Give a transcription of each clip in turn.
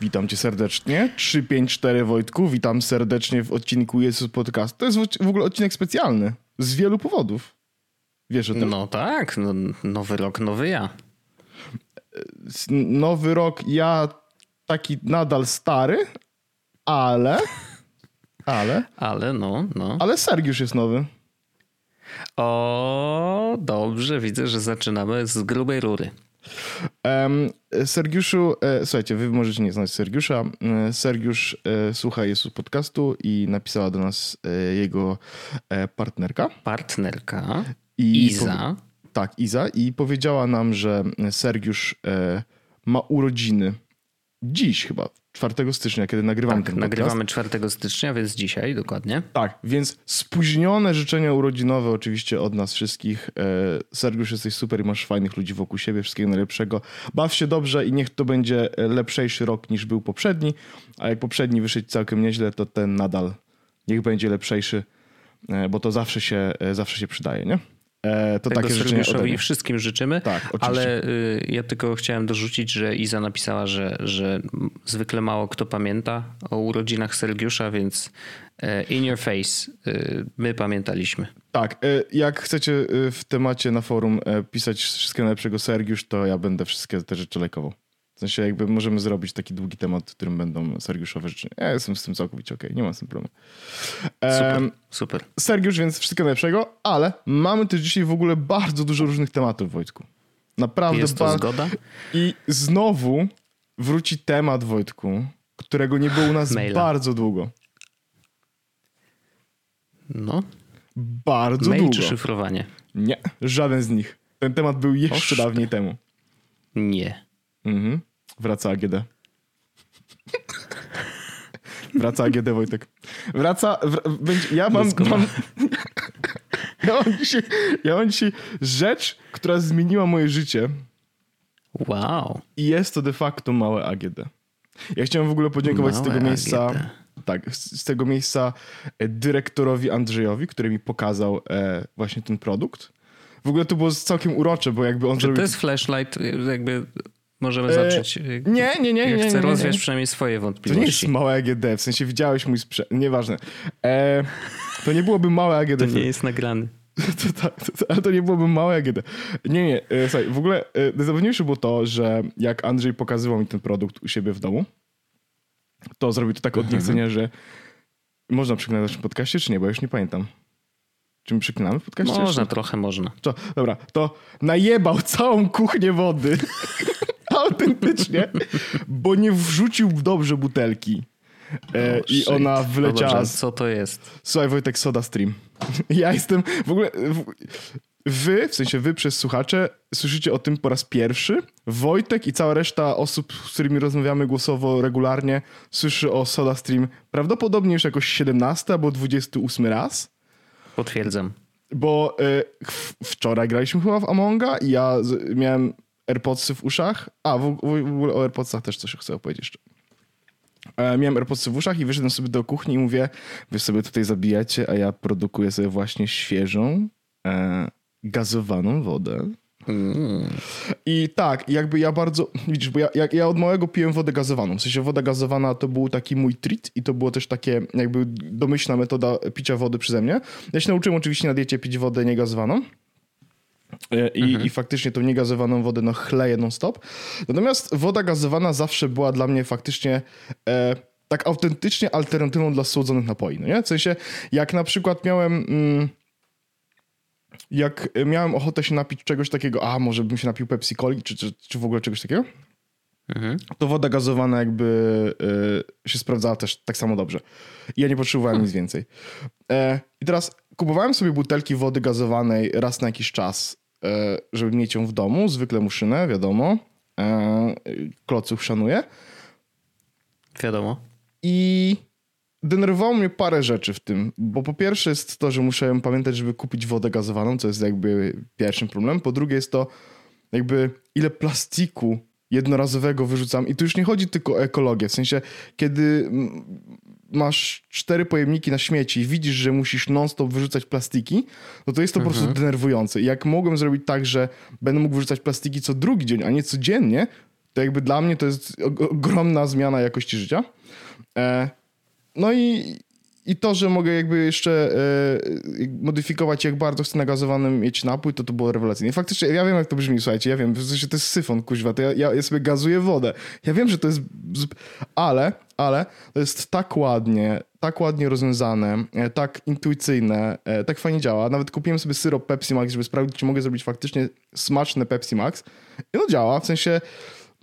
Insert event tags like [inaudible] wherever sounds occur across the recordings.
witam cię serdecznie. 354 Wojtku, witam serdecznie w odcinku Jezus Podcast. To jest w ogóle odcinek specjalny z wielu powodów. Wiesz o tym? No tak, no, nowy rok, nowy ja. Nowy rok, ja taki nadal stary, ale... Ale? Ale, no, no. Ale Sergiusz jest nowy. O, dobrze, widzę, że zaczynamy z grubej rury. Um, Sergiuszu, e, słuchajcie, wy możecie nie znać Sergiusza. E, Sergiusz e, słucha Jezus podcastu i napisała do nas e, jego e, partnerka. Partnerka. I Iza. tak, Iza. I powiedziała nam, że Sergiusz ma urodziny dziś chyba, 4 stycznia, kiedy nagrywamy tak, ten podcast. nagrywamy 4 stycznia, więc dzisiaj dokładnie. Tak, więc spóźnione życzenia urodzinowe oczywiście od nas wszystkich. E, Sergiusz, jesteś super i masz fajnych ludzi wokół siebie, wszystkiego najlepszego. Baw się dobrze i niech to będzie lepszejszy rok niż był poprzedni, a jak poprzedni wyszedł całkiem nieźle, to ten nadal niech będzie lepszejszy, e, bo to zawsze się, e, zawsze się przydaje, nie? E, to Tego takie życzenie wszystkim życzymy, tak, ale y, ja tylko chciałem dorzucić, że Iza napisała, że, że zwykle mało kto pamięta o urodzinach Sergiusza, więc e, in your face, y, my pamiętaliśmy. Tak, e, jak chcecie y, w temacie na forum pisać wszystkiego najlepszego Sergiusz, to ja będę wszystkie te rzeczy lajkował. W sensie jakby możemy zrobić taki długi temat, w którym będą Sergiuszowe rzeczy. Ja jestem z tym całkowicie okej, okay. nie mam z tym problemu. Super, super. Sergiusz, więc wszystkiego najlepszego, ale mamy też dzisiaj w ogóle bardzo dużo różnych tematów, Wojtku. Naprawdę Jest to zgoda? I znowu wróci temat, Wojtku, którego nie było u nas Maila. bardzo długo. No. Bardzo Mail długo. czy szyfrowanie? Nie, żaden z nich. Ten temat był jeszcze Oż... dawniej temu. Nie. Mhm. Wraca AGD. Wraca AGD, Wojtek. Wraca. W, będzie, ja mam. mam ja, mam dzisiaj, ja mam dzisiaj rzecz, która zmieniła moje życie. Wow. I jest to de facto małe AGD. Ja chciałem w ogóle podziękować małe z tego miejsca. AGD. Tak, z, z, tego miejsca dyrektorowi Andrzejowi, który mi pokazał e, właśnie ten produkt. W ogóle to było całkiem urocze, bo jakby on Czy zrobił... to jest flashlight, jakby Możemy e, zacząć. E, nie, nie, nie. Ja chcę nie, rozwiać przynajmniej swoje wątpliwości. To nie jest małe AGD, w sensie widziałeś mój sprzęt. Nieważne. E, to nie byłoby małe AGD. To nie jest nagrany. [laughs] To, to, ale to nie byłoby małe AGD. Nie, nie. E, słuchaj, w ogóle e, najzabawniejsze było to, że jak Andrzej pokazywał mi ten produkt u siebie w domu, to zrobił to tak od mhm. niechcenia, że można przeklinać w naszym podcaście, czy nie? Bo ja już nie pamiętam. Czy my przeklinamy w podcaście? Można, trochę można. To, dobra, to najebał całą kuchnię wody. [laughs] Autentycznie, bo nie wrzucił dobrze butelki. E, I ona wleciała. No co to jest? Słuchaj, Wojtek, Soda Stream. [laughs] Ja jestem w ogóle. Wy, w sensie wy przez słuchacze, słyszycie o tym po raz pierwszy. Wojtek i cała reszta osób, z którymi rozmawiamy głosowo regularnie, słyszy o Soda Stream prawdopodobnie już jakoś 17 albo 28 raz. Potwierdzam. Bo y, wczoraj graliśmy chyba w Amonga i ja z, miałem AirPodsy w uszach. A, w, ogóle o AirPodsach też coś chcę opowiedzieć jeszcze. E, miałem AirPodsy w uszach i wyszedłem sobie do kuchni i mówię, wy sobie tutaj zabijacie, a ja produkuję sobie właśnie świeżą, e, gazowaną wodę. Mm. I tak, jakby ja bardzo, widzisz, bo ja, ja, ja, od małego piłem wodę gazowaną. W sensie woda gazowana to był taki mój treat i to było też takie jakby domyślna metoda picia wody przeze mnie. Ja się nauczyłem oczywiście na diecie pić wodę niegazowaną. E, I, mhm. I faktycznie tą niegazowaną wodę no chleję non-stop. Natomiast woda gazowana zawsze była dla mnie faktycznie e, tak autentycznie alternatywą dla słodzonych napoi. No nie? W sensie, jak na przykład miałem... Mm, jak miałem ochotę się napić czegoś takiego, a może bym się napił Pepsi Coli, czy, czy, czy w ogóle czegoś takiego, mhm. to woda gazowana jakby y, się sprawdzała też tak samo dobrze. I ja nie potrzebowałem hmm. nic więcej. E, I teraz kupowałem sobie butelki wody gazowanej raz na jakiś czas, żeby mieć ją w domu. Zwykle muszynę, wiadomo. E, kloców szanuję. Wiadomo. I denerwowało mnie parę rzeczy w tym, bo po pierwsze jest to, że muszę pamiętać, żeby kupić wodę gazowaną, co jest jakby pierwszym problemem. Po drugie jest to jakby ile plastiku jednorazowego wyrzucam. I tu już nie chodzi tylko o ekologię, w sensie kiedy masz cztery pojemniki na śmieci i widzisz, że musisz non-stop wyrzucać plastiki, no to jest to mhm. po prostu mhm. denerwujące. I jak mogłem zrobić tak, że będę mógł wyrzucać plastiki co drugi dzień, a nie codziennie, to jakby dla mnie to jest ogromna zmiana jakości życia. E, no i, i to, że mogę jakby jeszcze e, modyfikować, jak bardzo chcę nagazowanym mieć napój, to to było rewelacyjne. faktycznie, ja wiem, jak to brzmi, słuchajcie, ja wiem, w sensie to jest syfon, kuźwa, to ja, ja, ja sobie gazuję wodę. Ja wiem, że to jest... Ale, ale to jest tak ładnie, tak ładnie rozwiązane, e, tak intuicyjne, e, tak fajnie działa. Nawet kupiłem sobie syrop Pepsi Max, żeby sprawdzić, czy mogę zrobić faktycznie smaczne Pepsi Max. I no działa, w sensie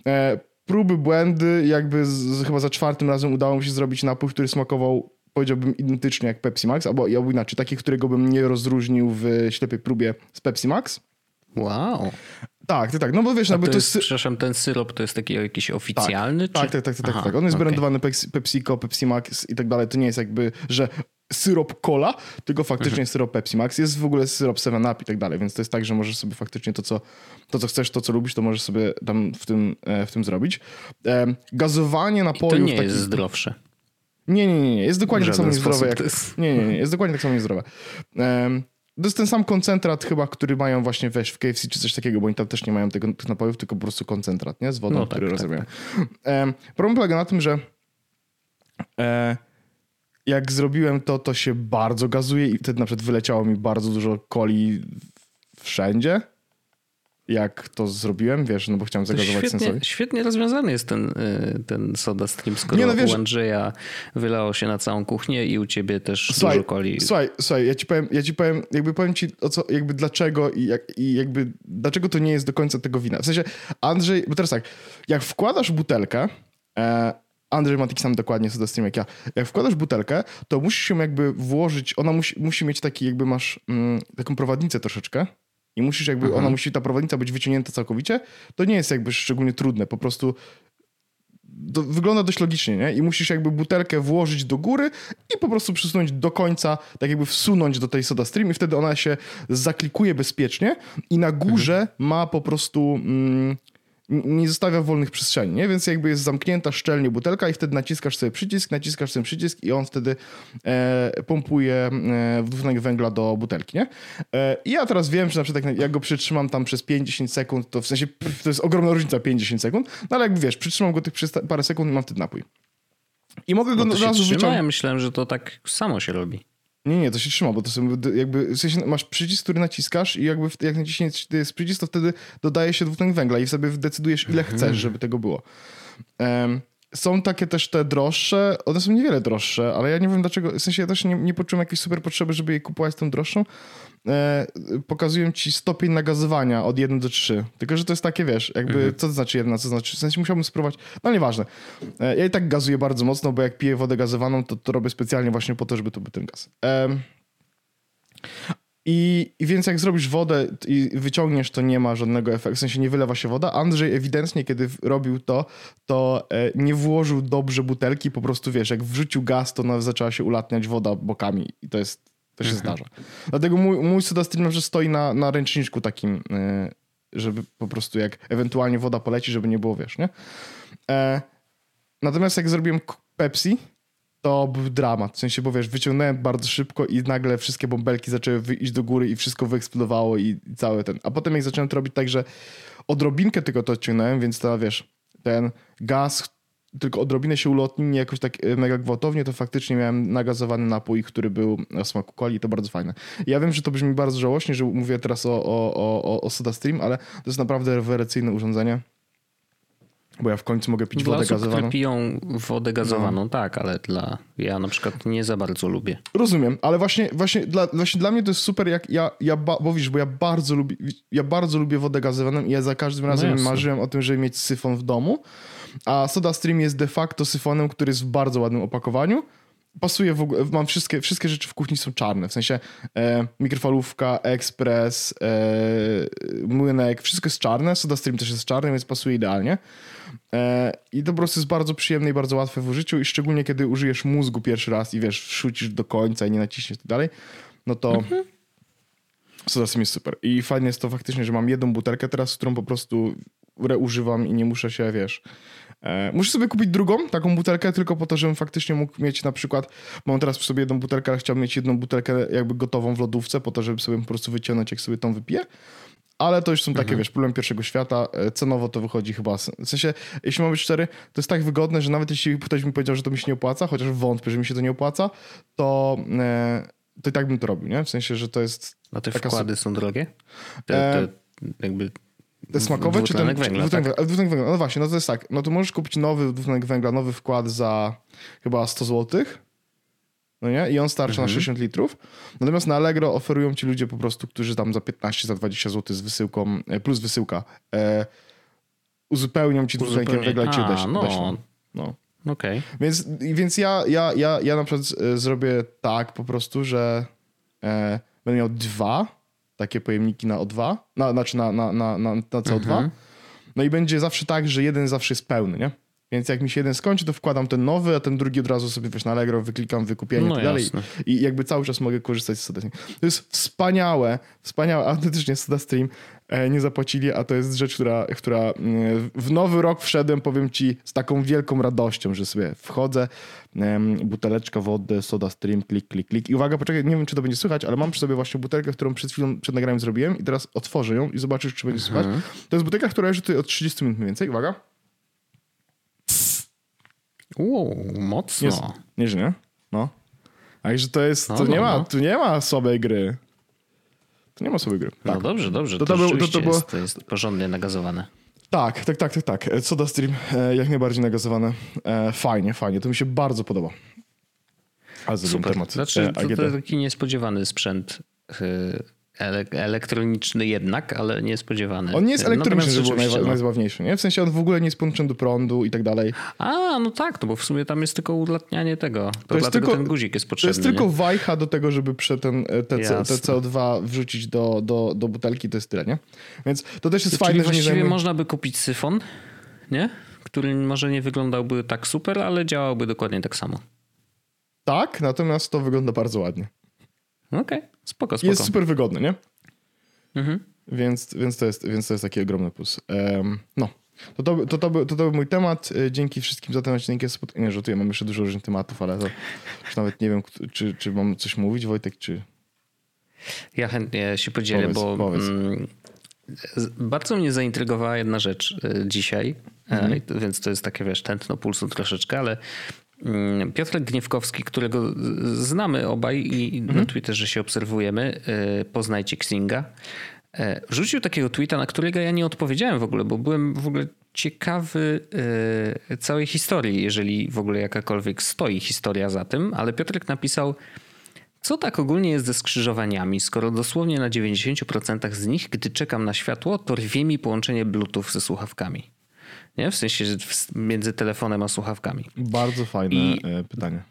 e, próby, błędy, jakby z, chyba za czwartym razem udało mi się zrobić napój, który smakował powiedziałbym identycznie jak Pepsi Max, albo, albo inaczej, taki, którego bym nie rozróżnił w ślepej próbie z Pepsi Max. Wow. Tak, tak, tak. No bo wiesz, no, to, to jest, jest, Przepraszam, ten syrop to jest taki jakiś oficjalny? Tak, czy... tak, tak, tak, tak, tak. On jest okay. brandowany PepsiCo, Pepsi Max i tak dalej. To nie jest jakby, że syrop cola, tylko faktycznie mhm. syrop Pepsi Max. Jest w ogóle syrop 7 Up i tak dalej, więc to jest tak, że możesz sobie faktycznie to, co, to, co chcesz, to, co lubisz, to możesz sobie tam w tym, e, w tym zrobić. E, gazowanie napojów... I to nie jest zdrowsze. Nie, nie, nie, nie. Jest dokładnie tak samo niezdrowe jak... Jest... Nie, nie, nie. Jest dokładnie tak samo niezdrowe. Um, to jest ten sam koncentrat chyba, który mają właśnie weź w KFC czy coś takiego, bo oni tam też nie mają tego, tych napojów, tylko po prostu koncentrat, nie? Z wodą, no, tak, który tak, rozumiem. Tak. Um, problem polega na tym, że e, jak zrobiłem to, to się bardzo gazuje i wtedy na przykład wyleciało mi bardzo dużo coli wszędzie jak to zrobiłem, wiesz, no bo chciałem zagazować świetnie, sensory. Świetnie rozwiązany jest ten, y, ten soda stream, skoro nie, no wiesz, u Andrzeja wylało się na całą kuchnię i u ciebie też słuchaj, dużo coli. Słuchaj, słuchaj, ja ci powiem, ja ci powiem, jakby powiem ci o co, jakby dlaczego i, jak, i jakby dlaczego to nie jest do końca tego wina. W sensie Andrzej, bo teraz tak, jak wkładasz butelkę, e, Andrzej ma taki sam dokładnie soda stream jak ja. Jak wkładasz butelkę, to musisz się jakby włożyć, ona musi, musi mieć taki jakby masz mm, taką prowadnicę troszeczkę, i musisz jakby, ona musi, ta prowadnica być wyciągnięta całkowicie, to nie jest jakby szczególnie trudne, po prostu wygląda dość logicznie, nie? I musisz jakby butelkę włożyć do góry i po prostu przysunąć do końca, tak jakby wsunąć do tej soda stream i wtedy ona się zaklikuje bezpiecznie i na górze mhm. ma po prostu... Mm, nie zostawia wolnych przestrzeni, nie? Więc jakby jest zamknięta szczelnie butelka i wtedy naciskasz sobie przycisk, naciskasz ten przycisk i on wtedy e, pompuje e, dwutlenek węgla do butelki, nie? E, I ja teraz wiem, że na przykład jak, jak go przytrzymam tam przez 50 sekund, to w sensie to jest ogromna różnica 50 sekund, no ale jakby wiesz, przytrzymam go tych przez parę sekund i mam wtedy napój. I mogę go no od razu wyciągnąć. Ja myślałem, że to tak samo się robi. Nie, nie, to się trzyma, bo to są jakby, w sensie masz przycisk, który naciskasz i jakby jak naciśniesz jest przycisk, to wtedy dodaje się dwutlenek węgla i sobie decydujesz ile mhm. chcesz, żeby tego było. Um, są takie też te droższe, one są niewiele droższe, ale ja nie wiem dlaczego, w sensie ja też nie, nie poczułem jakiejś super potrzeby, żeby je kupować tą droższą. E, pokazują ci stopień nagazowania od 1 do 3. Tylko, że to jest takie, wiesz, jakby, mhm. co to znaczy jedna, co to znaczy, w sensie musiałbym spróbować, no nieważne. E, ja i tak gazuję bardzo mocno, bo jak piję wodę gazowaną, to to robię specjalnie właśnie po to, żeby to był ten gaz. E, i, I, więc jak zrobisz wodę i wyciągniesz, to nie ma żadnego efektu, w sensie nie wylewa się woda. Andrzej ewidentnie, kiedy robił to, to e, nie włożył dobrze butelki, po prostu wiesz, jak wrzucił gaz, to zaczęła się ulatniać woda bokami i to jest, to się mhm. zdarza. Dlatego mój, mój SodaStream że stoi na, na ręczniczku takim, e, żeby po prostu jak ewentualnie woda poleci, żeby nie było, wiesz, nie? E, natomiast jak zrobiłem Pepsi, to był dramat. W sensie, bo wiesz, wyciągnąłem bardzo szybko i nagle wszystkie bąbelki zaczęły wyjść do góry i wszystko wyeksplodowało i, i cały ten. A potem jak zacząłem to robić tak, że odrobinkę tylko to odciągnąłem, więc to wiesz, ten gaz tylko odrobinę się ulotnił, nie jakoś tak e, mega gwałtownie, to faktycznie miałem nagazowany napój, który był o smaku coli i to bardzo fajne. Ja wiem, że to brzmi bardzo żałośnie, że mówię teraz o, o, o, o Soda Stream, ale to jest naprawdę rewelacyjne urządzenie. Bo ja w końcu mogę pić dla wodę osób, gazowaną. Które piją wodę gazowaną, no. tak, ale dla ja na przykład nie za bardzo lubię. Rozumiem, ale właśnie, właśnie, dla, właśnie dla mnie to jest super, jak ja, ja ba, bo wiesz, bo ja bardzo lubię, ja bardzo lubię wodę gazowaną i ja za każdym no razem no marzyłem o tym, żeby mieć syfon w domu, a Soda Stream jest de facto syfonem, który jest w bardzo ładnym opakowaniu. Pasuje w ogóle, mam wszystkie, wszystkie rzeczy w kuchni są czarne, w sensie e, mikrofalówka, ekspres, e, młynek, wszystko jest czarne, Soda Stream też jest czarny, więc pasuje idealnie. E, I to po prostu jest bardzo przyjemne i bardzo łatwe w użyciu i szczególnie kiedy użyjesz mózgu pierwszy raz i wiesz, wrzucisz do końca i nie naciśniesz tak dalej, no to mhm. Sodasem jest super. I fajnie jest to faktycznie, że mam jedną butelkę teraz, którą po prostu reużywam i nie muszę się, wiesz... E, muszę sobie kupić drugą taką butelkę tylko po to, żebym faktycznie mógł mieć na przykład, mam teraz przy sobie jedną butelkę, ale chciałbym mieć jedną butelkę jakby gotową w lodówce po to, żeby sobie po prostu wyciągnąć, jak sobie tą wypiję ale to już są takie, mhm. wiesz, problem pierwszego świata. E, cenowo to wychodzi chyba. W sensie, jeśli mam być szczery, to jest tak wygodne, że nawet jeśli ktoś mi powiedział, że to mi się nie opłaca, chociaż wątpię, że mi się to nie opłaca, to, e, to i tak bym to robił, nie? W sensie, że to jest. A te wkłady są drogie? Te, te, jakby smakowe czy ten węgla? Dwutlenek, tak? węgla. No właśnie, no to jest tak. No to możesz kupić nowy dwutlenek węgla, nowy wkład za chyba 100 zł. No nie? I on starczy mhm. na 60 litrów. Natomiast na Allegro oferują ci ludzie po prostu, którzy tam za 15, za 20 zł z wysyłką, e, plus wysyłka, e, uzupełnią ci dwutlenkiem węgla i ci odeślą. No. no. Okay. Więc, więc ja, ja, ja, ja na przykład e, zrobię tak po prostu, że e, będę miał dwa takie pojemniki na O2, na, znaczy na, na, na, na, na CO2. Mhm. No i będzie zawsze tak, że jeden zawsze jest pełny, nie? Więc jak mi się jeden skończy, to wkładam ten nowy, a ten drugi od razu sobie wiesz, na Allegro wyklikam wykupienie no i tak dalej. I jakby cały czas mogę korzystać z SodaStream. To jest wspaniałe, wspaniałe, autentycznie SodaStream nie zapłacili, a to jest rzecz, która, która e, w nowy rok wszedłem, powiem ci, z taką wielką radością, że sobie wchodzę, buteleczka wody, SodaStream, klik, klik, klik. I uwaga, poczekaj, nie wiem, czy to będzie słychać, ale mam przy sobie właśnie butelkę, którą przed chwilą, przed nagraniem zrobiłem i teraz otworzę ją i zobaczysz, czy będzie mhm. słychać. To jest butelka, która leży tutaj od 30 minut mniej więcej. Uwaga. Uuu, mocno. Jest, nie, że nie? No. Także to jest, no, to no, nie ma, no. tu nie ma słabej gry. Tu nie ma słabej gry. No tak. No dobrze, dobrze. To, to, to, był, to, to, było... jest, to jest porządnie nagazowane. Tak, tak, tak, tak, tak. Soda Stream e, jak najbardziej nagazowane. E, fajnie, fajnie. To mi się bardzo podoba. Ale Super. Temat. Znaczy, to, to taki niespodziewany sprzęt elektroniczny jednak, ale niespodziewany. On nie jest elektroniczny, żeby był najwa- nie? W sensie on w ogóle nie jest podłączony do prądu i tak dalej. A, no tak, no bo w sumie tam jest tylko ulatnianie tego. To, to jest tylko, ten guzik jest potrzebny. To jest tylko nie? wajcha do tego, żeby prze ten, e, te, te CO2 wrzucić do, do, do butelki, to jest tyle, nie? Więc to też jest Czyli fajne, że nie zajmuje... można by kupić syfon, nie? Który może nie wyglądałby tak super, ale działałby dokładnie tak samo. Tak, natomiast to wygląda bardzo ładnie. Okej, okay. spoko, spoko. Jest super wygodny, nie? Mhm. Więc, więc, to jest, więc to jest taki ogromny plus. Um, no. To to, to, to, był, to to był mój temat. E, dzięki wszystkim za ten odcinek. Nie, żartuję, mam jeszcze dużo różnych tematów, ale to już nawet nie wiem, czy, czy mam coś mówić, Wojtek, czy... Ja chętnie się podzielę, powiedz, bo powiedz. Mm, bardzo mnie zaintrygowała jedna rzecz e, dzisiaj, e, mhm. więc to jest takie, wiesz, tętno pulsu troszeczkę, ale Piotrek Gniewkowski, którego znamy obaj i mhm. na Twitterze się obserwujemy, y, poznajcie Xinga, y, wrzucił takiego tweeta, na którego ja nie odpowiedziałem w ogóle, bo byłem w ogóle ciekawy y, całej historii, jeżeli w ogóle jakakolwiek stoi historia za tym, ale Piotrek napisał, co tak ogólnie jest ze skrzyżowaniami, skoro dosłownie na 90% z nich, gdy czekam na światło, to rwie mi połączenie Bluetooth ze słuchawkami. Nie? W sensie między telefonem a słuchawkami. Bardzo fajne I e, pytanie.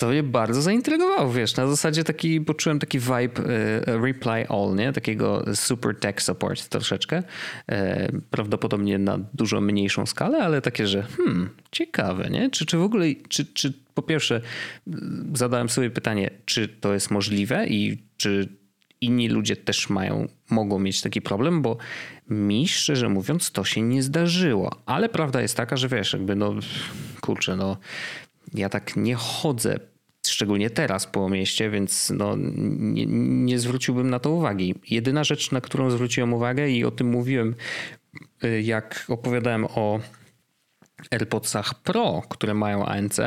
To mnie bardzo zaintrygowało, wiesz, na zasadzie taki, poczułem taki vibe uh, reply all, nie? Takiego super tech support troszeczkę. E, prawdopodobnie na dużo mniejszą skalę, ale takie, że hmm, ciekawe, nie? Czy, czy w ogóle, czy, czy po pierwsze zadałem sobie pytanie, czy to jest możliwe i czy inni ludzie też mają, mogą mieć taki problem, bo mi szczerze mówiąc to się nie zdarzyło. Ale prawda jest taka, że wiesz, jakby no kurczę, no ja tak nie chodzę szczególnie teraz po mieście, więc no, nie, nie, zwróciłbym na to uwagi. Jedyna rzecz, na którą zwróciłem uwagę i o tym mówiłem, y, jak opowiadałem o AirPodsach Pro, które mają ANC,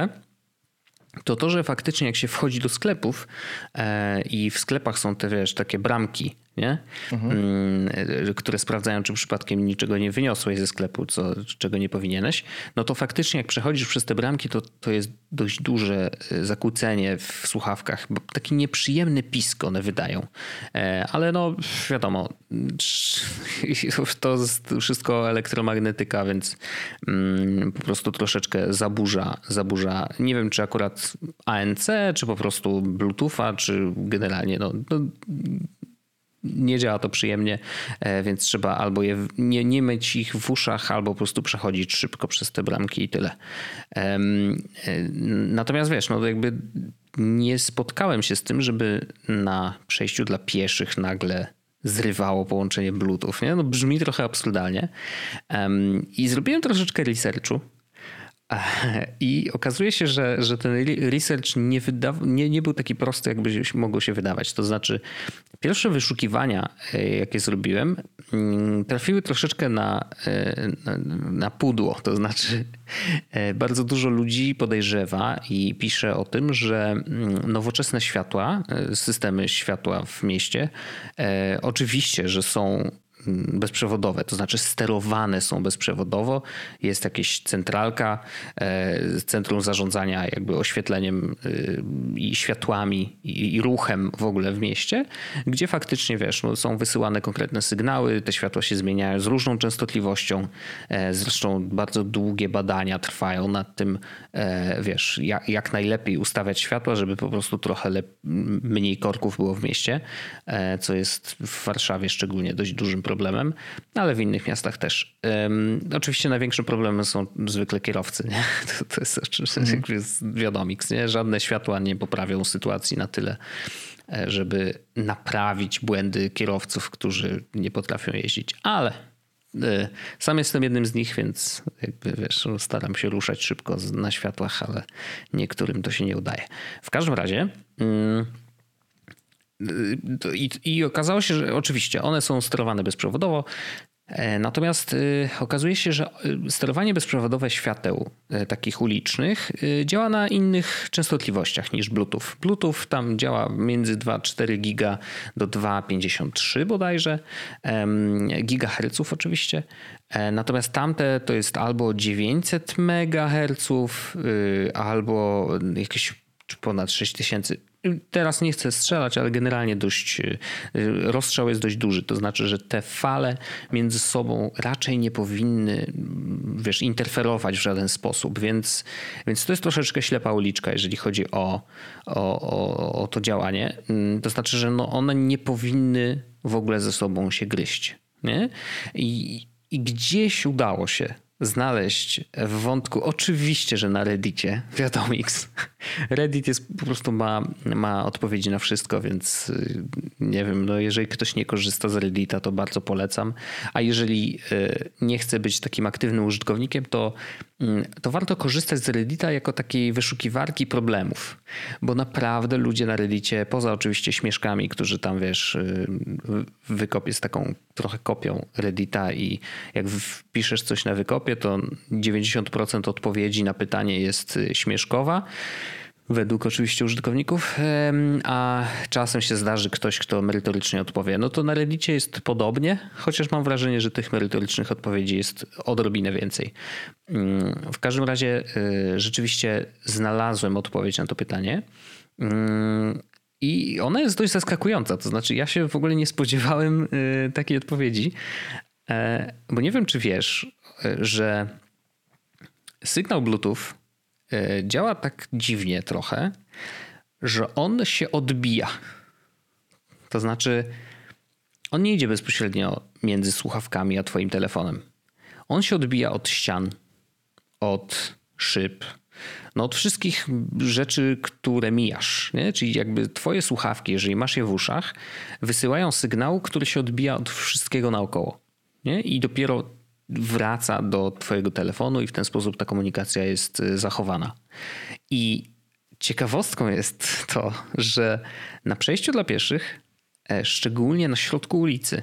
to to, że faktycznie jak się wchodzi do sklepów e, i w sklepach są te, wiesz, takie bramki, nie? Mhm. Mm, które sprawdzają, czy przypadkiem niczego nie wyniosłeś ze sklepu, co, czego nie powinieneś, no to faktycznie jak przechodzisz przez te bramki, to, to jest dość duże e, zakłócenie w słuchawkach, bo taki nieprzyjemny pisk one wydają. E, ale no wiadomo, to wszystko elektromagnetyka, więc mm, po prostu troszeczkę zaburza, zaburza. Nie wiem, czy akurat ANC, czy po prostu Bluetootha, czy generalnie no, no nie działa to przyjemnie, e, więc trzeba albo je, nie, nie myć ich w uszach, albo po prostu przechodzić szybko przez te bramki i tyle. E, natomiast wiesz, no jakby nie spotkałem się z tym, żeby na przejściu dla pieszych nagle zrywało połączenie Bluetooth. Nie? No brzmi trochę absurdalnie. I zrobiłem troszeczkę researchu i okazuje się, że, że ten research nie, nie, nie był taki prosty, jakby mogło się wydawać. To znaczy, pierwsze wyszukiwania, e, jakie zrobiłem, mm, trafiły troszeczkę na, e, na, na, pudło. To znaczy, e, bardzo dużo ludzi podejrzewa i pisze o tym, że mm, nowoczesne światła, systemy światła w mieście, oczywiście, że są bezprzewodowe, to znaczy sterowane są bezprzewodowo. Jest jakieś centralka, e, centrum zarządzania jakby oświetleniem y, i światłami i ruchem w ogóle w mieście, gdzie faktycznie wiesz, no, są wysyłane konkretne sygnały, te światła się zmieniają z różną częstotliwością. E, zresztą bardzo długie badania trwają nad tym, e, wiesz, jak, jak najlepiej ustawiać światła, żeby po prostu trochę mniej korków było w mieście, co jest w Warszawie szczególnie dość dużym problemem problemem, ale w innych miastach też. Um, oczywiście największym problemem są zwykle kierowcy. Nie? [laughs] To, to jest oczywiście mm. wiadomix. Nie? Żadne światła nie poprawią sytuacji na tyle, e, żeby naprawić błędy kierowców, którzy nie potrafią jeździć. Ale e, sam jestem jednym z nich, więc jakby wiesz, staram się ruszać szybko na światłach, ale niektórym to się nie udaje. W każdym razie. Mm, i, I okazało się, że oczywiście one są sterowane bezprzewodowo, e, Natomiast e, okazuje się, że e, sterowanie bezprzewodowe świateł takich ulicznych działa na innych częstotliwościach niż Bluetooth. Bluetooth tam działa między 2,4 giga do 2,53 bodajże gigaherców oczywiście. Natomiast tamte to jest albo 900 megaherców, albo jakieś ponad 6000 Teraz nie chcę strzelać, ale generalnie dość y, rozstrzał jest dość duży. To znaczy, że te fale między sobą raczej nie powinny wiesz, interferować w żaden sposób, więc, więc to jest troszeczkę ślepa uliczka, jeżeli chodzi o, o, o, o to działanie. Mm, to znaczy, że no one nie powinny w ogóle ze sobą się gryźć. Nie? I, i gdzieś udało się znaleźć w wątku, oczywiście, że na Reddicie, Wiadomix. Reddit jest po prostu ma, ma odpowiedzi na wszystko, więc y, nie wiem, no jeżeli ktoś nie korzysta z Reddita, to bardzo polecam. A jeżeli y, nie chce być takim aktywnym użytkownikiem, to, mm, to warto korzystać z Reddita jako takiej wyszukiwarki problemów, bo naprawdę ludzie na Reddicie, poza oczywiście śmieszkami, którzy tam wiesz, y, wykop jest taką trochę kopią Reddita i jak wpiszesz coś na wykopie, to 90% odpowiedzi na pytanie jest śmieszkowa według oczywiście użytkowników, a czasem się zdarzy ktoś, kto merytorycznie odpowie. No to na Reddicie jest podobnie, chociaż mam wrażenie, że tych merytorycznych odpowiedzi jest odrobinę więcej. Mm, w każdym razie y, rzeczywiście znalazłem odpowiedź na to pytanie. Mm, I ona jest dość zaskakująca. To znaczy, ja się w ogóle nie spodziewałem y, takiej odpowiedzi, e, bo nie wiem, czy wiesz, y, że sygnał Bluetooth E, działa tak dziwnie trochę, że on się odbija. To znaczy, on nie idzie bezpośrednio między słuchawkami a twoim telefonem. On się odbija od ścian, od szyb, no od wszystkich rzeczy, które mijasz. Nie? Czyli jakby twoje słuchawki, jeżeli masz je w uszach, wysyłają sygnał, który się odbija od wszystkiego naokoło. Nie? I dopiero wraca do Twojego telefonu i w ten sposób ta komunikacja jest y, zachowana. I ciekawostką jest to, że na przejściu dla pieszych, e, szczególnie na środku ulicy,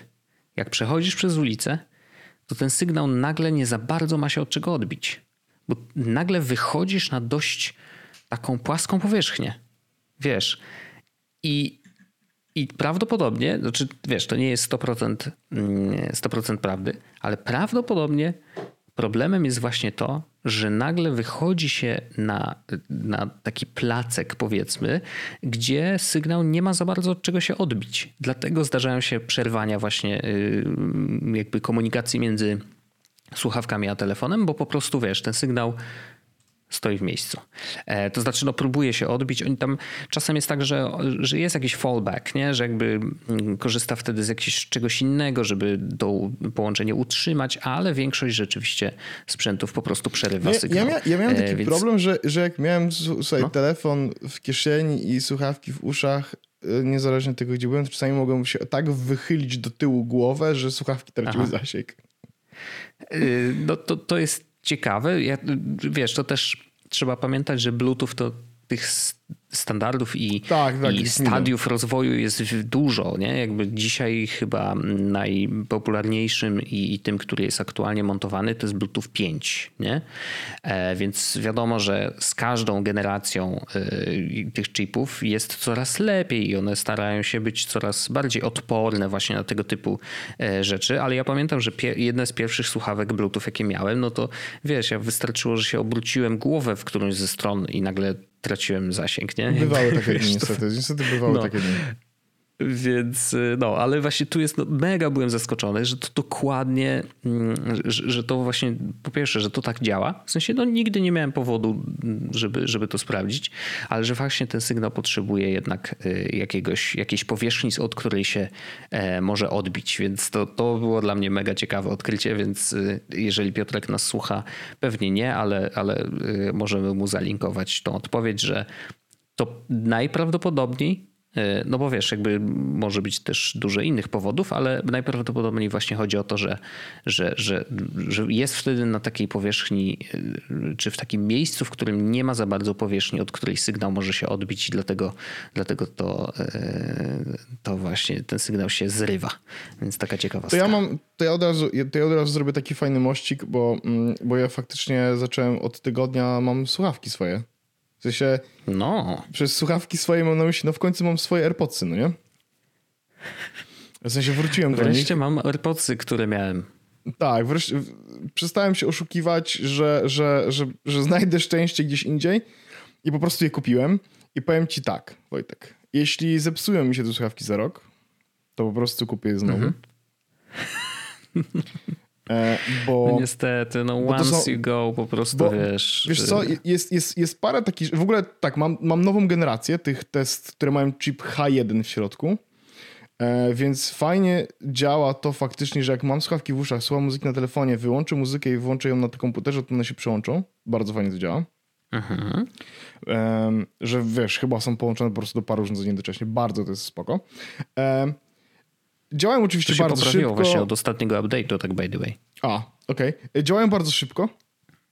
jak przechodzisz przez ulicę, to ten sygnał nagle nie za bardzo ma się od czego odbić. Bo nagle wychodzisz na dość taką płaską powierzchnię. Wiesz. I i prawdopodobnie, znaczy wiesz, to nie jest 100%, 100% mm, prawdy, ale prawdopodobnie problemem jest właśnie to, że nagle wychodzi się na, na taki placek, powiedzmy, gdzie sygnał nie ma za bardzo od czego się odbić. Dlatego zdarzają się przerwania właśnie y, jakby komunikacji między słuchawkami a telefonem, bo po prostu wiesz, ten sygnał stoi w miejscu. E, to znaczy, no, próbuje się odbić. Oni tam czasem jest tak, że, że jest jakiś fallback, nie? że jakby mm, korzysta wtedy z jakiegoś czegoś innego, żeby to połączenie utrzymać, ale większość rzeczywiście sprzętów po prostu przerywa ja, sygnał. Ja, mia, ja miałem taki e, więc... problem, że, że jak miałem słuchaj, no. telefon w kieszeni i słuchawki w uszach, e, niezależnie od tego, gdzie byłem, czasami mogłem się tak wychylić do tyłu głowę, że słuchawki traciły Aha. zasięg. No to, to jest ciekawe. Ja, wiesz, to też trzeba pamiętać, że Bluetooth to tych standardów i, tak, tak, i stadiów rozwoju jest dużo. Nie? Jakby dzisiaj chyba najpopularniejszym i, i, tym, który jest aktualnie montowany, to jest Bluetooth 5. Nie? E, więc wiadomo, że z każdą generacją e, tych chipów jest coraz lepiej i one starają się być coraz bardziej odporne właśnie na tego typu e, rzeczy. Ale ja pamiętam, że jedne z pierwszych słuchawek Bluetooth, jakie miałem, no to wiesz, ja wystarczyło, że się obróciłem głowę w którąś ze stron i nagle traciłem zasięg, nie? Bywały takie dni niestety, niestety bywały no. takie dni. Więc y, no, ale właśnie tu jest, no, mega byłem zaskoczony, że to dokładnie, mm, że, że, to właśnie, po pierwsze, że to tak działa. W sensie, no nigdy nie miałem powodu, żeby, żeby to sprawdzić, ale że właśnie ten sygnał potrzebuje jednak y, jakiegoś, jakiejś powierzchni, od której się e, może odbić. Więc to, to było dla mnie mega ciekawe odkrycie, więc y, jeżeli Piotrek nas słucha, pewnie nie, ale, ale możemy mu zalinkować tą odpowiedź, że to najprawdopodobniej no bo wiesz, jakby może być też dużo innych powodów, ale najprawdopodobniej właśnie chodzi o to, że, że, że, że jest wtedy na takiej powierzchni, e, czy w takim miejscu, w którym nie ma za bardzo powierzchni, od której sygnał może się odbić i dlatego, dlatego to, e, to właśnie ten sygnał się zrywa. Więc taka ciekawostka. To ja mam, to ja od razu, to ja od razu zrobię taki fajny mościk, bo, mm, bo ja faktycznie zacząłem od tygodnia, mam słuchawki swoje. W sensie. No. Przez słuchawki swoje mam na myśli, no w końcu mam swoje AirPodsy, no nie? W sensie wróciłem wreszcie do nich. Wreszcie mam AirPodsy, które miałem. Tak, wreszcie przestałem się oszukiwać, że, że, że, że znajdę szczęście gdzieś indziej i po prostu je kupiłem. I powiem ci tak, Wojtek. Jeśli zepsują mi się te słuchawki za rok, to po prostu kupię je znowu. Mhm. [laughs] E, bo, no niestety, no once są, you go, po prostu bo, wiesz. Wiesz co, y- jest, jest, jest parę takich, w ogóle tak, mam, mam nową generację tych test, które mają chip H1 w środku, e, więc fajnie działa to faktycznie, że jak mam słuchawki w uszach, słucham muzyki na telefonie, wyłączę muzykę i włączę ją na komputerze, to one się przyłączą. Bardzo fajnie to działa. Mhm. że wiesz, chyba są połączone po prostu do paru urządzeń jednocześnie. Bardzo to jest spoko. Działają oczywiście to bardzo szybko. właśnie od ostatniego update'u, tak by the way. A, okej. Okay. Działają bardzo szybko.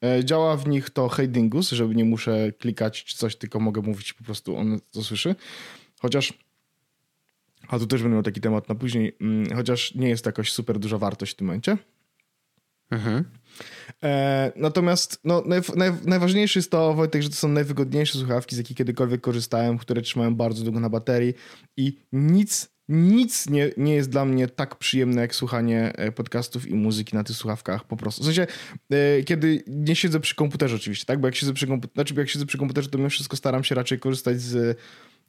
E, działa w nich to Hey Dingus, żeby nie muszę klikać czy coś, tylko mogę mówić po prostu on to słyszy. Chociaż a tu też będę miał taki temat na później, mm, chociaż nie jest to jakaś super duża wartość w tym momencie. Mhm. E, natomiast no, naj, naj, najważniejsze jest to, Wojtek, że to są najwygodniejsze słuchawki, z jakich kiedykolwiek korzystałem, które trzymają bardzo długo na baterii i nic nic nie, nie jest dla mnie tak przyjemne jak słuchanie e, podcastów i muzyki na tych słuchawkach po prostu. W sensie, e, kiedy nie siedzę przy komputerze oczywiście, tak? Bo jak siedzę przy komputerze, znaczy jak siedzę przy komputerze, to mimo wszystko staram się raczej korzystać z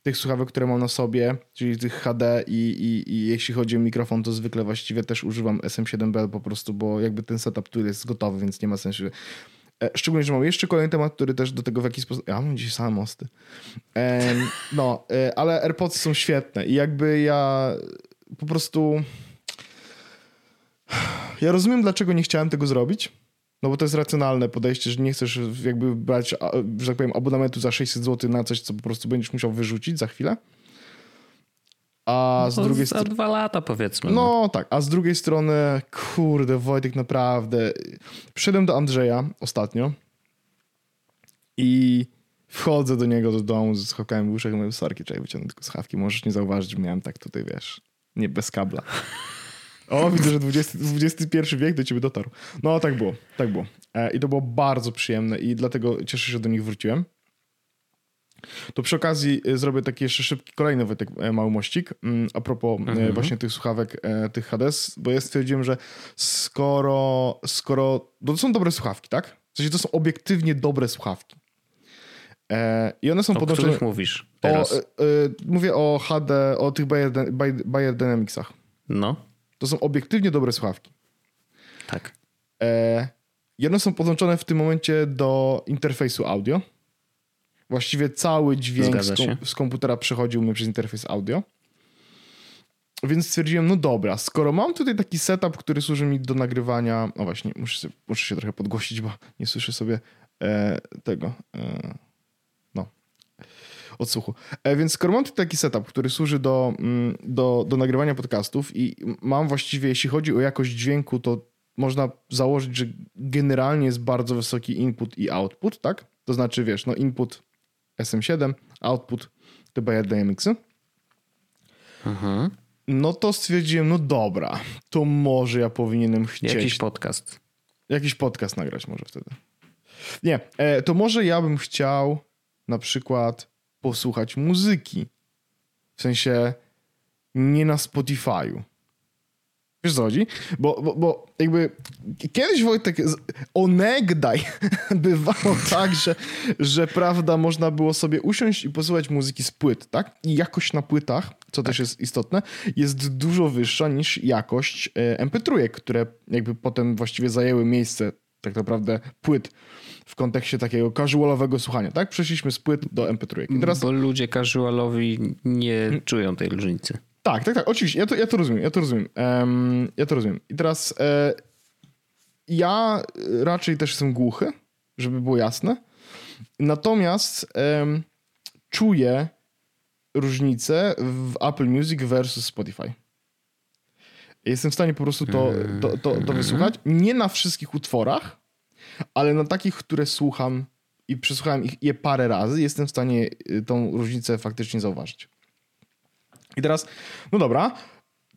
tych słuchawek, które mam na sobie, czyli tych HD i, i, i jeśli chodzi o mikrofon, to zwykle właściwie też używam SM7B po prostu, bo jakby ten setup tu jest gotowy, więc nie ma sensu szczególnie, że mam jeszcze kolejny temat, który też do tego w jakiś sposób... Ja mam dzisiaj same mosty. no, e, ale AirPods są świetne i jakby ja po prostu... Ja rozumiem, dlaczego nie chciałem tego zrobić, no bo to jest racjonalne podejście, że nie chcesz jakby brać, że tak powiem, abonamentu za 600 zł na coś, co po prostu będziesz musiał wyrzucić za chwilę. A no z drugiej strony. Dwa lata powiedzmy. No, no tak, a z drugiej strony, kurde, Wojtek, naprawdę. Przyszedłem do Andrzeja ostatnio i wchodzę do niego do domu z słuchawkami w uszach i mówię, sorki, czekaj, wyciągnę tylko słuchawki. Możesz nie zauważyć, miałem tak tutaj, wiesz, nie bez kabla. O, [laughs] widzę, że XXI wiek do ciebie dotarł. No, tak było, tak było. E, I to było bardzo przyjemne i dlatego cieszę się, że do nich wróciłem. To przy okazji y, zrobię taki jeszcze szybki kolejny Wojtek, e, mały mościk mm, a propos e, mhm. właśnie tych słuchawek, e, tych Hades, bo ja stwierdziłem, że skoro, skoro, to są dobre słuchawki, tak? W sensie to są obiektywnie dobre słuchawki. I one są o podłączone... O mówisz teraz? O, mówię o HD, o tych Bayer, Bayer Dynamicsach. No. To są obiektywnie dobre słuchawki. Tak. I one są podłączone w tym momencie do interfejsu audio Właściwie cały dźwięk z, kom z, komputera przechodził mnie przez interfejs audio. Więc stwierdziłem, no dobra, skoro mam tutaj taki setup, który służy mi do nagrywania. No właśnie, muszę, sobie, muszę się trochę podgłosić, bo nie słyszę sobie e, tego. E, no. Odsłuchu. E, więc skoro mam tutaj taki setup, który służy do, mm, do, do nagrywania podcastów i mam właściwie, jeśli chodzi o jakość dźwięku, to można założyć, że generalnie jest bardzo wysoki input i output, tak? To znaczy, wiesz, no input SM7, output to Bayer Dynamicsy. Mhm. No to stwierdziłem, no dobra, to może ja powinienem chcieć... Jakiś podcast. Jakiś podcast nagrać może wtedy. Nie, e, to może ja bym chciał na przykład posłuchać muzyki. W sensie nie na Spotify'u. Wiesz co chodzi? Bo, bo, bo jakby kiedyś Wojtek, onegdaj [laughs] bywało tak, że, że prawda, można było sobie usiąść i posłuchać muzyki z płyt, tak? I jakość na płytach, co tak. też jest istotne, jest dużo wyższa niż jakość e, MP3, które jakby potem właściwie zajęły miejsce tak naprawdę płyt w kontekście takiego casualowego słuchania, tak? Przeszliśmy z płyt do MP3. I teraz... Bo ludzie casualowi nie hmm. czują tej różnicy. Tak, tak, tak, oczywiście, ja to, ja to rozumiem, ja to rozumiem. Um, ja to rozumiem. I teraz e, ja raczej też jestem głuchy, żeby było jasne. Natomiast um, czuję różnicę w Apple Music versus Spotify. Jestem w stanie po prostu to, to, to, to mhm. wysłuchać. Nie na wszystkich utworach, ale na takich, które słucham i przesłuchałem ich je parę razy, jestem w stanie y, tą różnicę faktycznie zauważyć. I teraz, no dobra,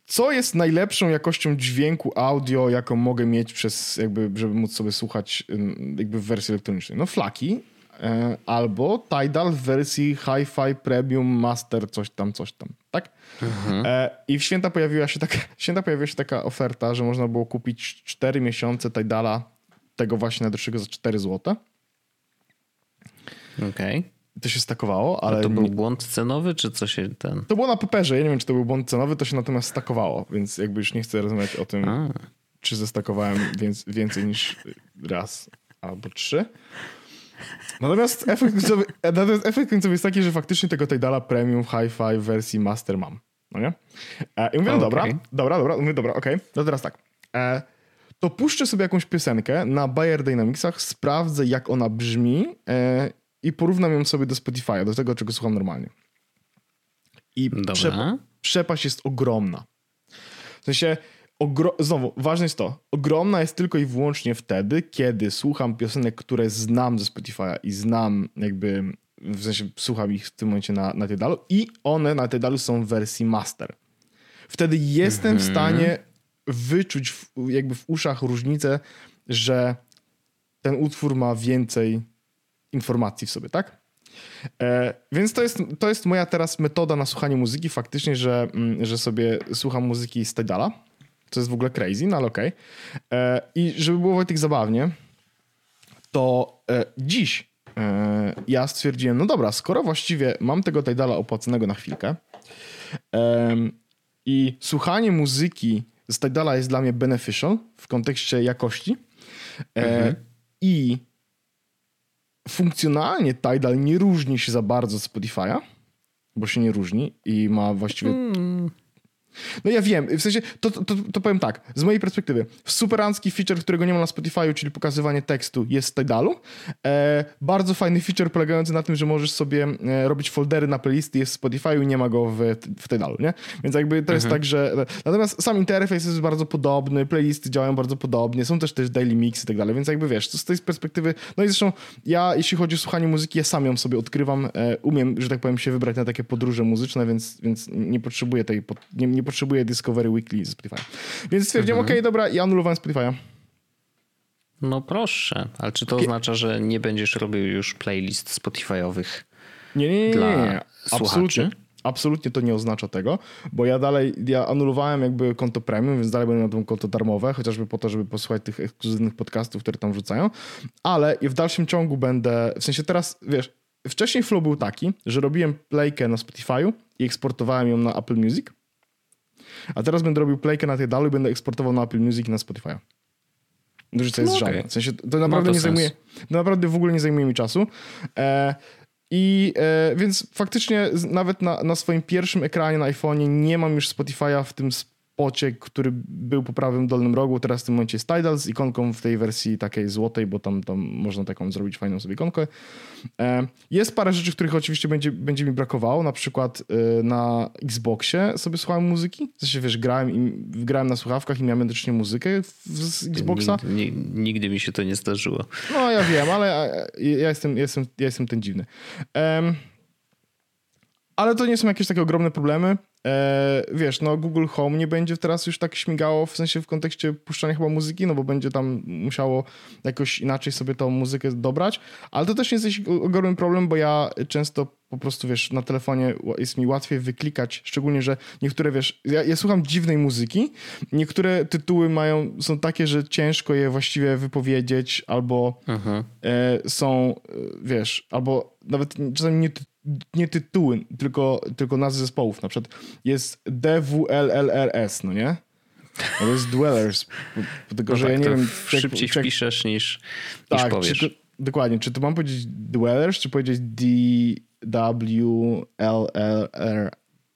co jest najlepszą jakością dźwięku audio, jaką mogę mieć przez, jakby, żeby móc sobie słuchać jakby w wersji elektronicznej? No flaki e, albo Tidal w wersji Hi-Fi Premium Master coś tam, coś tam, tak? Mhm. E, I w święta pojawiła się taka, święta pojawiła się taka oferta, że można było kupić 4 miesiące Tidala tego właśnie najdroższego za 4 zł. Okej. Okay to się stakowało, ale... A to był błąd cenowy, czy co się ten... To było na paperze, ja nie wiem, czy to był błąd cenowy, to się natomiast stakowało, więc jakby już nie chcę rozmawiać o tym, A. czy zestakowałem więcej niż raz albo trzy. Natomiast efekt, końcowy, [laughs] natomiast efekt końcowy jest taki, że faktycznie tego Tidala Premium Hi-Fi w wersji Master mam. No nie? E, I mówię, no dobra, dobra, dobra, mówię, dobra, okej, okay. no teraz tak. E, to puszczę sobie jakąś piosenkę na Bayer Dynamicsach, sprawdzę jak ona brzmi e, i porównam ją sobie do Spotify'a, do tego, czego słucham normalnie. I prze, przepaść jest ogromna. W sensie, ogro, znowu, ważne jest to, ogromna jest tylko i wyłącznie wtedy, kiedy słucham piosenek, które znam ze Spotify'a i znam jakby, w sensie słucham ich w tym momencie na, na Tidalu i one na Tidalu są w wersji master. Wtedy jestem mm -hmm. w mhm. stanie wyczuć w, jakby w uszach różnicę, że ten utwór ma więcej informacji w sobie, tak? E, więc to jest, to jest moja teraz metoda na słuchanie muzyki faktycznie, że, mm, że sobie słucham muzyki z Tidala. To jest w ogóle crazy, no ale okej. Okay. E, I żeby było Wojtek zabawnie, to e, dziś e, ja stwierdziłem, no dobra, skoro właściwie mam tego Tidala opłaconego na chwilkę i słuchanie muzyki z Tidala jest dla mnie beneficial w kontekście jakości e, mhm. i funkcjonalnie Tidal nie różni się za bardzo od Spotify'a, bo się nie różni i ma właściwie hmm. No ja wiem, w sensie, to, to, to powiem tak, z mojej perspektywy, superancki feature, którego nie ma na Spotify'u, czyli pokazywanie tekstu jest w Tidalu. E, bardzo fajny feature polegający na tym, że możesz sobie e, robić foldery na playlisty jest w Spotify'u, nie ma go w, w Tidalu, nie? Więc jakby to mhm. jest tak, że... Natomiast sam interfejs jest bardzo podobny, playlisty działają bardzo podobnie, są też też daily mix i tak dalej, więc jakby wiesz, to z tej perspektywy, no i zresztą ja, jeśli chodzi o słuchanie muzyki, ja sam ją sobie odkrywam, e, umiem, że tak powiem, się wybrać na takie podróże muzyczne, więc, więc nie potrzebuję tej, nie, nie potrzebuję Discovery Weekly z Spotify. Więc stwierdziłem, mhm. okej, okay, dobra, ja anulowałem Spotify'a. No proszę, ale czy to oznacza, że nie będziesz robił już playlist Spotify'owych nie, nie, nie, nie, nie. Absolutnie, absolutnie to nie oznacza tego, bo ja dalej, ja anulowałem jakby konto premium, więc dalej będę na to konto darmowe, chociażby po to, żeby posłuchać tych ekskluzywnych podcastów, które tam wrzucają, ale w dalszym ciągu będę, w sensie teraz, wiesz, wcześniej flow był taki, że robiłem playkę na Spotify'u i eksportowałem ją na Apple Music, a teraz będę robił playkę na tej dalu i będę eksportował na Apple Music i na Spotify. Różnica jest no okay. W sensie to naprawdę to nie zajmuje, to naprawdę w ogóle nie zajmuje mi czasu. E, i e, więc faktycznie nawet na, na swoim pierwszym ekranie na iPhone'ie nie mam już Spotify'a w tym pociek, który był po prawym dolnym rogu, teraz w tym momencie jest Tidal z ikonką w tej wersji takiej złotej, bo tam, tam można taką zrobić fajną sobie ikonkę. E, jest parę rzeczy, których oczywiście będzie, będzie mi brakowało, na przykład e, na Xboxie sobie słuchałem muzyki, w sensie wiesz, grałem, i, grałem na słuchawkach i miałem jednocześnie muzykę z Xboxa. Nigdy, nigdy, mi się to nie zdarzyło. No ja wiem, ale ja jestem, jestem, ja jestem ten dziwny. Ale to nie są jakieś takie ogromne problemy. E, wiesz, no Google Home nie będzie teraz już tak śmigało, w sensie w kontekście puszczania chyba muzyki, no bo będzie tam musiało jakoś inaczej sobie tą muzykę dobrać, ale to też nie jest jakiś ogromny problem, bo ja często po prostu, wiesz, na telefonie jest mi łatwiej wyklikać, szczególnie, że niektóre, wiesz, ja, ja słucham dziwnej muzyki, niektóre tytuły mają, są takie, że ciężko je właściwie wypowiedzieć, albo mhm. e, są, e, wiesz, albo nawet czasami nie nie tytuły, tylko, tylko nazwy zespołów. Na przykład jest DWLLRS, no nie? No to jest Dwellers. Tylko, no że tak, ja nie wiem... Szybciej jak, wpiszesz niż, tak, niż powiesz. Czy, dokładnie. Czy to mam powiedzieć Dwellers, czy powiedzieć DWLLR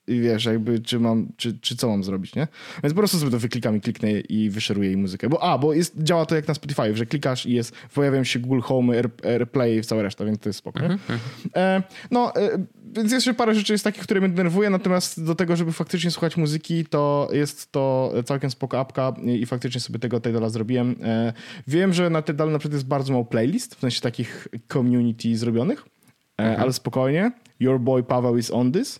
i wiesz, jakby, czy mam, czy, czy co mam zrobić, nie? Więc po prostu sobie to wyklikam i kliknę i wyszeruję jej muzykę. Bo, a, bo jest, działa to jak na Spotify, że klikasz i jest, pojawiają się Google Home, Air, AirPlay i cała reszta, więc to jest spoko, mm -hmm. e, No, e, więc jeszcze parę rzeczy jest takich, które mnie denerwuje, natomiast do tego, żeby faktycznie słuchać muzyki, to jest to całkiem spoko apka i faktycznie sobie tego Tidala zrobiłem. E, wiem, że na Tidal na przykład jest bardzo mało playlist, w sensie takich community zrobionych, e, -hmm. ale spokojnie. Your boy Paweł is on this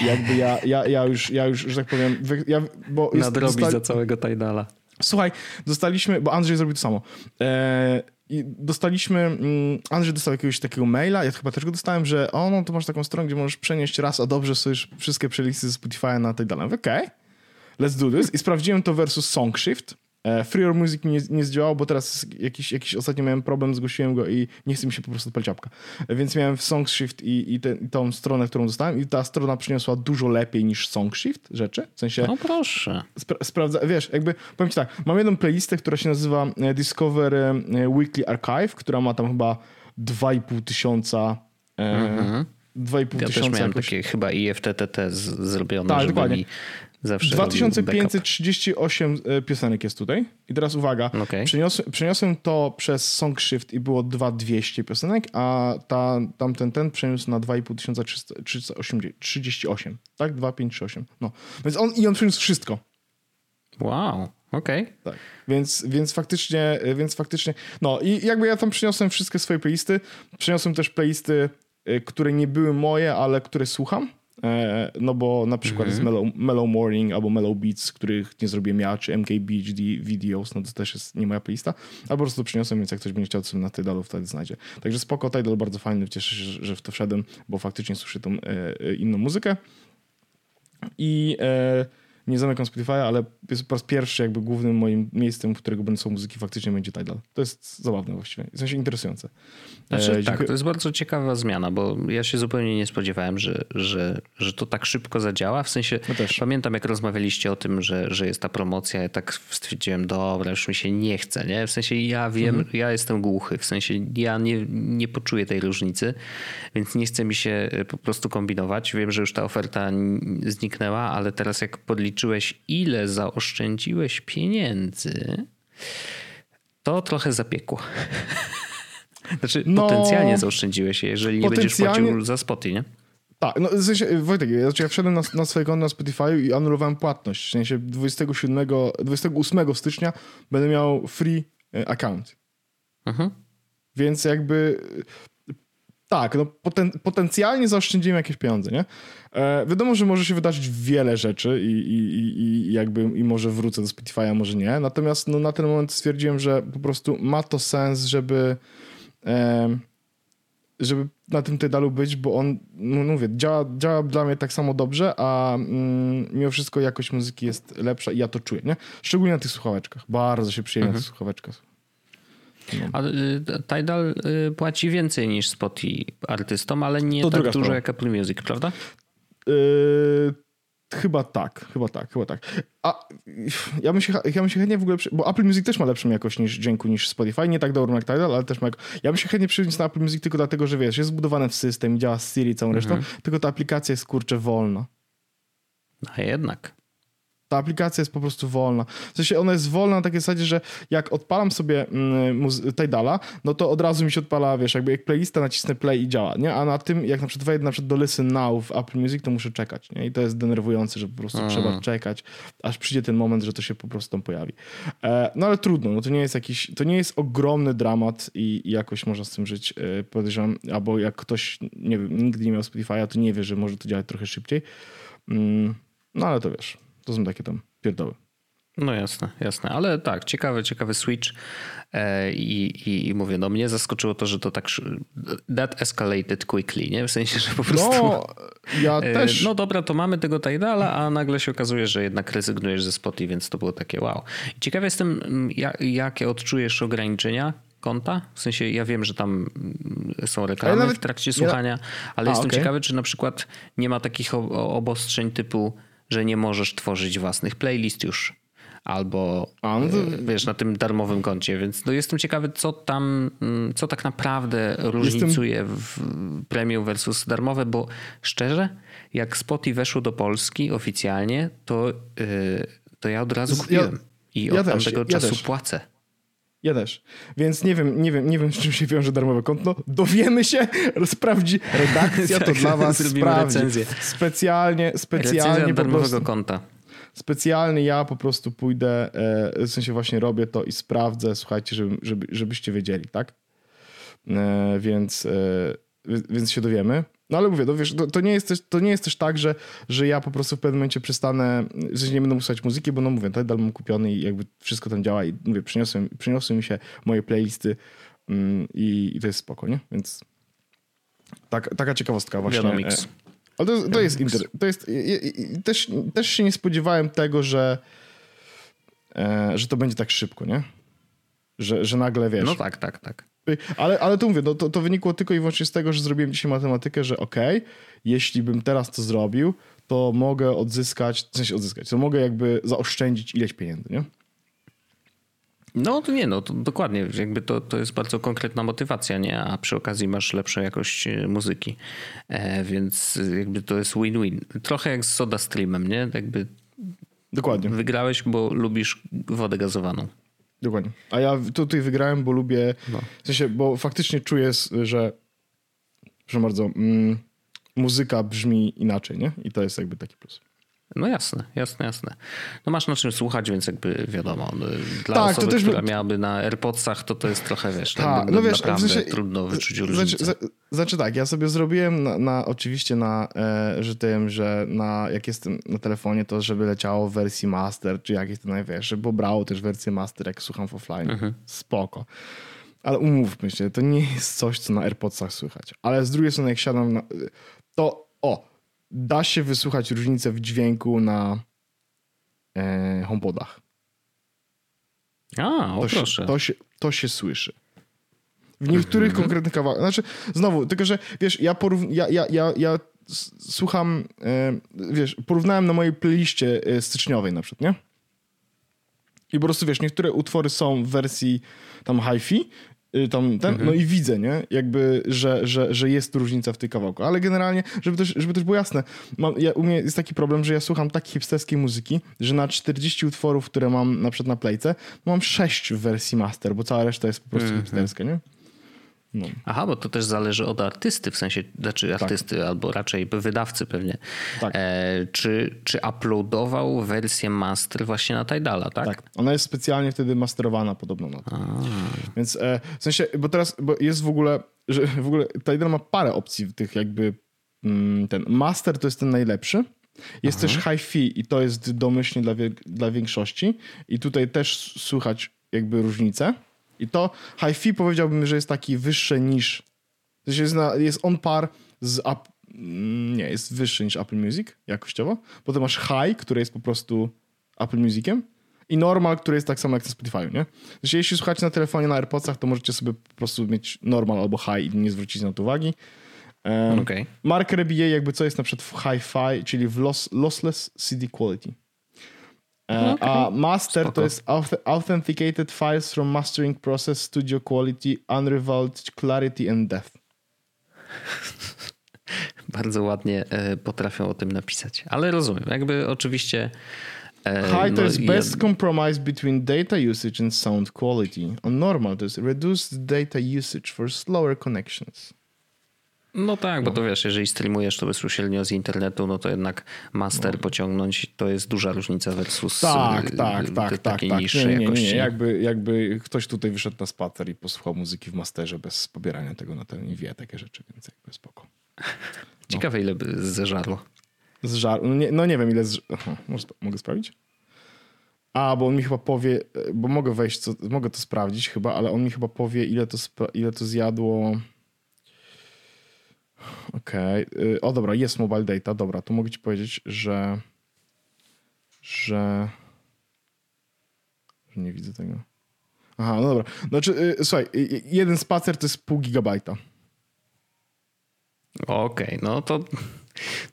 jakby ja, ja, ja, już, ja już, że tak powiem... Ja, bo Nadrobić dostali... za całego Tidala. Słuchaj, dostaliśmy, bo Andrzej zrobił to samo. E, dostaliśmy, mm, Andrzej dostał jakiegoś takiego maila, ja chyba też go dostałem, że o, no to masz taką stronę, gdzie możesz przenieść raz, a dobrze sobie wszystkie playlisty z Spotify'a na Tidala. Okej, okay, let's do this. I sprawdziłem to versus Songshift E, Free Your Music nie, nie zdziałał, bo teraz jakiś, jakiś ostatnio miałem problem, zgłosiłem go i nie chce mi się po prostu odpalić apka. E, więc miałem Songshift i, i, te, i tą stronę, którą dostałem i ta strona przyniosła dużo lepiej niż Songshift rzeczy. W sensie... No proszę. Spra sprawdza, wiesz, jakby, powiem ci tak, mam jedną playlistę, która się nazywa e, Discover Weekly Archive, która ma tam chyba 2,5 tysiąca mhm. 2,5 ja tysiąca. Też miałem jakoś... takie chyba IFTTT zrobione, tak, żeby dokładnie. mi Zawsze 2538 e, piosenek jest tutaj. I teraz uwaga. Okay. Przeniosłem, przeniosłem to przez Songshift i było 2200 piosenek, a ta, tamten ten przeniósł na 2538. Tak? 2538. No. Więc on, I on przeniósł wszystko. Wow. Okej. Okay. Tak. Więc, więc faktycznie, więc faktycznie. No i jakby ja tam przyniosłem wszystkie swoje playlisty. Przyniosłem też playlisty, e, które nie były moje, ale które słucham. E, no bo na przykład jest mhm. Mellow, Mellow Morning albo Mellow Beats, których nie zrobiłem ja, czy MKBHD Videos, no to też jest nie moja playlista, albo po prostu przyniosłem, więc jak ktoś będzie chciał, sobie na Tidalu wtedy znajdzie. Także spoko, Tidal bardzo fajny, cieszę się, że w to wszedłem, bo faktycznie słyszę tą e, e, inną muzykę. I e, nie zamykam Spotify'a, ale jest po raz pierwszy jakby głównym moim miejscem, w którego będą są muzyki, faktycznie będzie Tidal. To jest zabawne właściwie, w sensie interesujące. Znaczy, e, tak, to jest bardzo ciekawa zmiana, bo ja się zupełnie nie spodziewałem, że, że, że to tak szybko zadziała. W sensie no pamiętam, jak rozmawialiście o tym, że, że jest ta promocja, ja tak stwierdziłem, dobra, już mi się nie chce, nie? W sensie ja wiem, mhm. ja jestem głuchy, w sensie ja nie, nie poczuję tej różnicy, więc nie chce mi się po prostu kombinować. Wiem, że już ta oferta zniknęła, ale teraz jak podliczę policzyłeś, ile zaoszczędziłeś pieniędzy, to trochę zapiekło. [laughs] Znaczy, no, potencjalnie zaoszczędziłeś, jeżeli nie będziesz płacił za spoty, nie? Tak, no w sensie, Wojtek, ja, znaczy ja wszedłem na, na swoje konto na Spotify i anulowałem płatność. W sensie 27, 28 stycznia będę miał free e, account. Mhm. Więc jakby tak, no poten potencjalnie zaoszczędzimy jakieś pieniądze, nie? E, wiadomo, że może się wydarzyć wiele rzeczy i, i, i, jakby i może wrócę do Spotify'a, może nie. Natomiast no, na ten moment stwierdziłem, że po prostu ma to sens, żeby e, żeby na tym Tydalu być, bo on, no mówię, działa, działa dla mnie tak samo dobrze, a mm, mimo wszystko jakość muzyki jest lepsza i ja to czuję, nie? Szczególnie na tych słuchaweczkach. Bardzo się przyjemnie mhm. na tych słuchaweczkach. No. A y, Tidal y, płaci więcej niż Spotify artystom, ale nie to tak dużo sprawa. jak Apple Music, prawda? Yy, chyba tak, chyba tak, chyba tak. A ja bym się, ja bym się chętnie w ogóle, bo Apple Music też ma lepszą jakość niż dźwięku niż Spotify, nie tak dobrą jak Tidal, ale też ma, ja bym się chętnie przyniósł na Apple Music tylko dlatego, że wiesz, jest zbudowane w system, działa z Siri całą resztą, mhm. tylko ta aplikacja jest kurczę wolna. A jednak. Ta aplikacja jest po prostu wolna. W sensie ona jest wolna na takiej zasadzie, że jak odpalam sobie mm, Tidala, no to od razu mi się odpala, wiesz, jakby jak playlista nacisnę play i działa, nie? A na tym, jak na przykład wejdę na przykład do Listen Now w Apple Music, to muszę czekać, nie? I to jest denerwujące, że po prostu trzeba czekać, aż przyjdzie ten moment, że to się po prostu tam pojawi. E, no ale trudno, no to nie jest jakiś, to nie jest ogromny dramat i, i jakoś można z tym żyć, e, podejrzewam, albo jak ktoś, nie wiem, nigdy nie miał Spotify'a, to nie wie, że może to działać trochę szybciej. Mm, no ale to wiesz, to są takie tam pierdoły. No jasne, jasne, ale tak, ciekawy, ciekawy switch e, i, i, i, mówię, no mnie zaskoczyło to, że to tak that escalated quickly, nie? W sensie, że po prostu no, ja e, też. no dobra, to mamy tego Tidala, a nagle się okazuje, że jednak rezygnujesz ze Spotify, więc to było takie wow. Ciekawy jestem, jak, jakie odczujesz ograniczenia konta? W sensie ja wiem, że tam są reklamy nawet, w trakcie słuchania, ale a, jestem okay. ciekawy, czy na przykład nie ma takich obostrzeń typu, że nie możesz tworzyć własnych playlist już albo. E, wiesz, na tym darmowym koncie, więc no jestem ciekawy, co tam, mm, co tak naprawdę różnicuje jestem... w premium versus darmowe, bo szczerze, jak Spotify weszło do Polski oficjalnie, to, yy, to ja od razu kupiłem ja, i od ja tamtego też, czasu ja płacę. Ja też. Więc nie wiem, nie wiem, nie wiem, z czym się wiąże darmowe konto. Dowiemy się, sprawdzi redakcja, [laughs] to tak, dla was sprawdzi. Recenzję. Specjalnie, specjalnie Recenzja darmowego prostu, konta. Specjalnie ja po prostu pójdę, e, w sensie właśnie robię to i sprawdzę, słuchajcie, żeby, żeby, żebyście wiedzieli, tak? E, więc, e, więc się dowiemy. No ale mówię, no wiesz, to, to, nie jest też, to nie jest też tak, że, że ja po prostu w pewnym momencie przestanę, że nie będę słuchać muzyki, bo no mówię, Tidal mam kupiony i jakby wszystko tam działa i mówię, przyniosłem, przyniosły mi się moje playlisty mm, i, i, to jest spoko, nie? Więc tak, taka ciekawostka właśnie. Wiadomix. E, ale to, to jest, inter, to jest też, też się nie spodziewałem tego, że, e, że to będzie tak szybko, nie? Że, że nagle wiesz. No tak, tak, tak. Ale, ale to mówię, no, to, to wynikło tylko i wyłącznie z tego, że zrobiłem dzisiaj matematykę, że okej, okay, jeśli bym teraz to zrobił, to mogę odzyskać, w sensie odzyskać, to mogę jakby zaoszczędzić ileś pieniędzy, nie? No to nie, no to dokładnie, jakby to, to jest bardzo konkretna motywacja, nie? A przy okazji masz lepszą jakość e, muzyki, e, więc jakby to jest win-win. Trochę jak z Soda Streamem, nie? Jakby Dokładnie. Wygrałeś, bo lubisz wodę gazowaną. Dokładnie. A ja tutaj wygrałem, bo lubię. No. W sensie, bo faktycznie czuję, że. Proszę bardzo. Mm, muzyka brzmi inaczej, nie? I to jest jakby taki plus. No jasne, jasne, jasne. No masz na czym słuchać, więc jakby wiadomo. No, dla tak, osoby, to też która by... miałaby na AirPodsach, to to jest trochę, wiesz, tak, no wiesz, naprawdę w sensie, trudno wyczuć różnicę. Znaczy, znaczy tak, ja sobie zrobiłem na, na oczywiście na, e, że tym, że na, jak jestem na telefonie, to żeby leciało w wersji master, czy jak jest to największe, bo brało też wersję master, jak słucham w offline. Mhm. Spoko. Ale umówmy się, to nie jest coś, co na AirPodsach słychać. Ale z drugiej strony, jak siadam na... To, o, da się wysłuchać różnicę w dźwięku na e, HomePodach. A, o to proszę. Się, to, się, to się słyszy. W niektórych mhm. konkretnych kawałkach. Znaczy, znowu, tylko że wiesz, ja, porów, ja, ja, ja, ja słucham, e, wiesz, porównałem na mojej playliście e, styczniowej na przykład, nie? I po prostu wiesz, niektóre utwory są w wersji tam hi-fi, tam ten, mhm. no i widzę, nie? Jakby, że, że, że jest różnica w tej kawałku. Ale generalnie, żeby też, żeby też było jasne, mam, ja, u mnie jest taki problem, że ja słucham tak hipsterskiej muzyki, że na 40 utworów, które mam na przykład na playce, mam 6 w wersji master, bo cała reszta jest po prostu mhm. hipsterska, nie? No. Aha, bo to też zależy od artysty, w sensie, znaczy tak. artysty tak. albo raczej wydawcy pewnie. Tak. E, czy, czy uploadował wersję master właśnie na Tidala, tak? Tak, ona jest specjalnie wtedy masterowana podobno na to. Więc e, w sensie, bo teraz bo jest w ogóle, że w ogóle Tidal ma parę opcji tych jakby mm, ten master to jest ten najlepszy. Jest Aha. też hi-fi i to jest domyślnie dla, dla większości i tutaj też słychać jakby różnicę. I to hi-fi powiedziałbym, że jest taki wyższy niż. To jest, na, jest on par z. Up, mm, nie, jest wyższy niż Apple Music jakościowo. Potem masz high, który jest po prostu Apple Musiciem. I normal, który jest tak samo jak na Spotify, nie? Znaczy, jeśli słuchacie na telefonie, na AirPodsach, to możecie sobie po prostu mieć normal albo high i nie zwrócić na to uwagi. Um, okay. Mark RBA jakby co jest na przykład w hi-fi, czyli w loss, lossless CD quality. E, okay. A master Spoko. to jest authenticated files from mastering process, studio quality, unrivaled clarity and depth. [laughs] Bardzo ładnie e, potrafią o tym napisać, ale rozumiem. Jakby oczywiście High to jest best ja... compromise between data usage and sound quality. On normal to jest reduced data usage for slower connections. No tak, bo to wiesz, jeżeli streamujesz to bezpośrednio z internetu, no to jednak master no. pociągnąć to jest duża różnica versus tak, tak, tak, takiej tak, niższej nie, nie, nie, nie. Jakby, jakby ktoś tutaj wyszedł na spacer i posłuchał muzyki w masterze bez pobierania tego na ten i wie takie rzeczy, więc jakby spoko. No. Ciekawe ile by zeżarło. Zżar... No, nie, no nie wiem ile z... mogę sprawdzić? A, bo on mi chyba powie, bo mogę wejść, co, mogę to sprawdzić chyba, ale on mi chyba powie ile to, ile to zjadło... Okej. Okay. O dobra, jest mobile data. Dobra, to mogę ci powiedzieć, że że że nie widzę tego. Aha, no dobra. Znaczy, yy, słuchaj, jeden spacer to jest pół gigabajta. Okej, okay, no to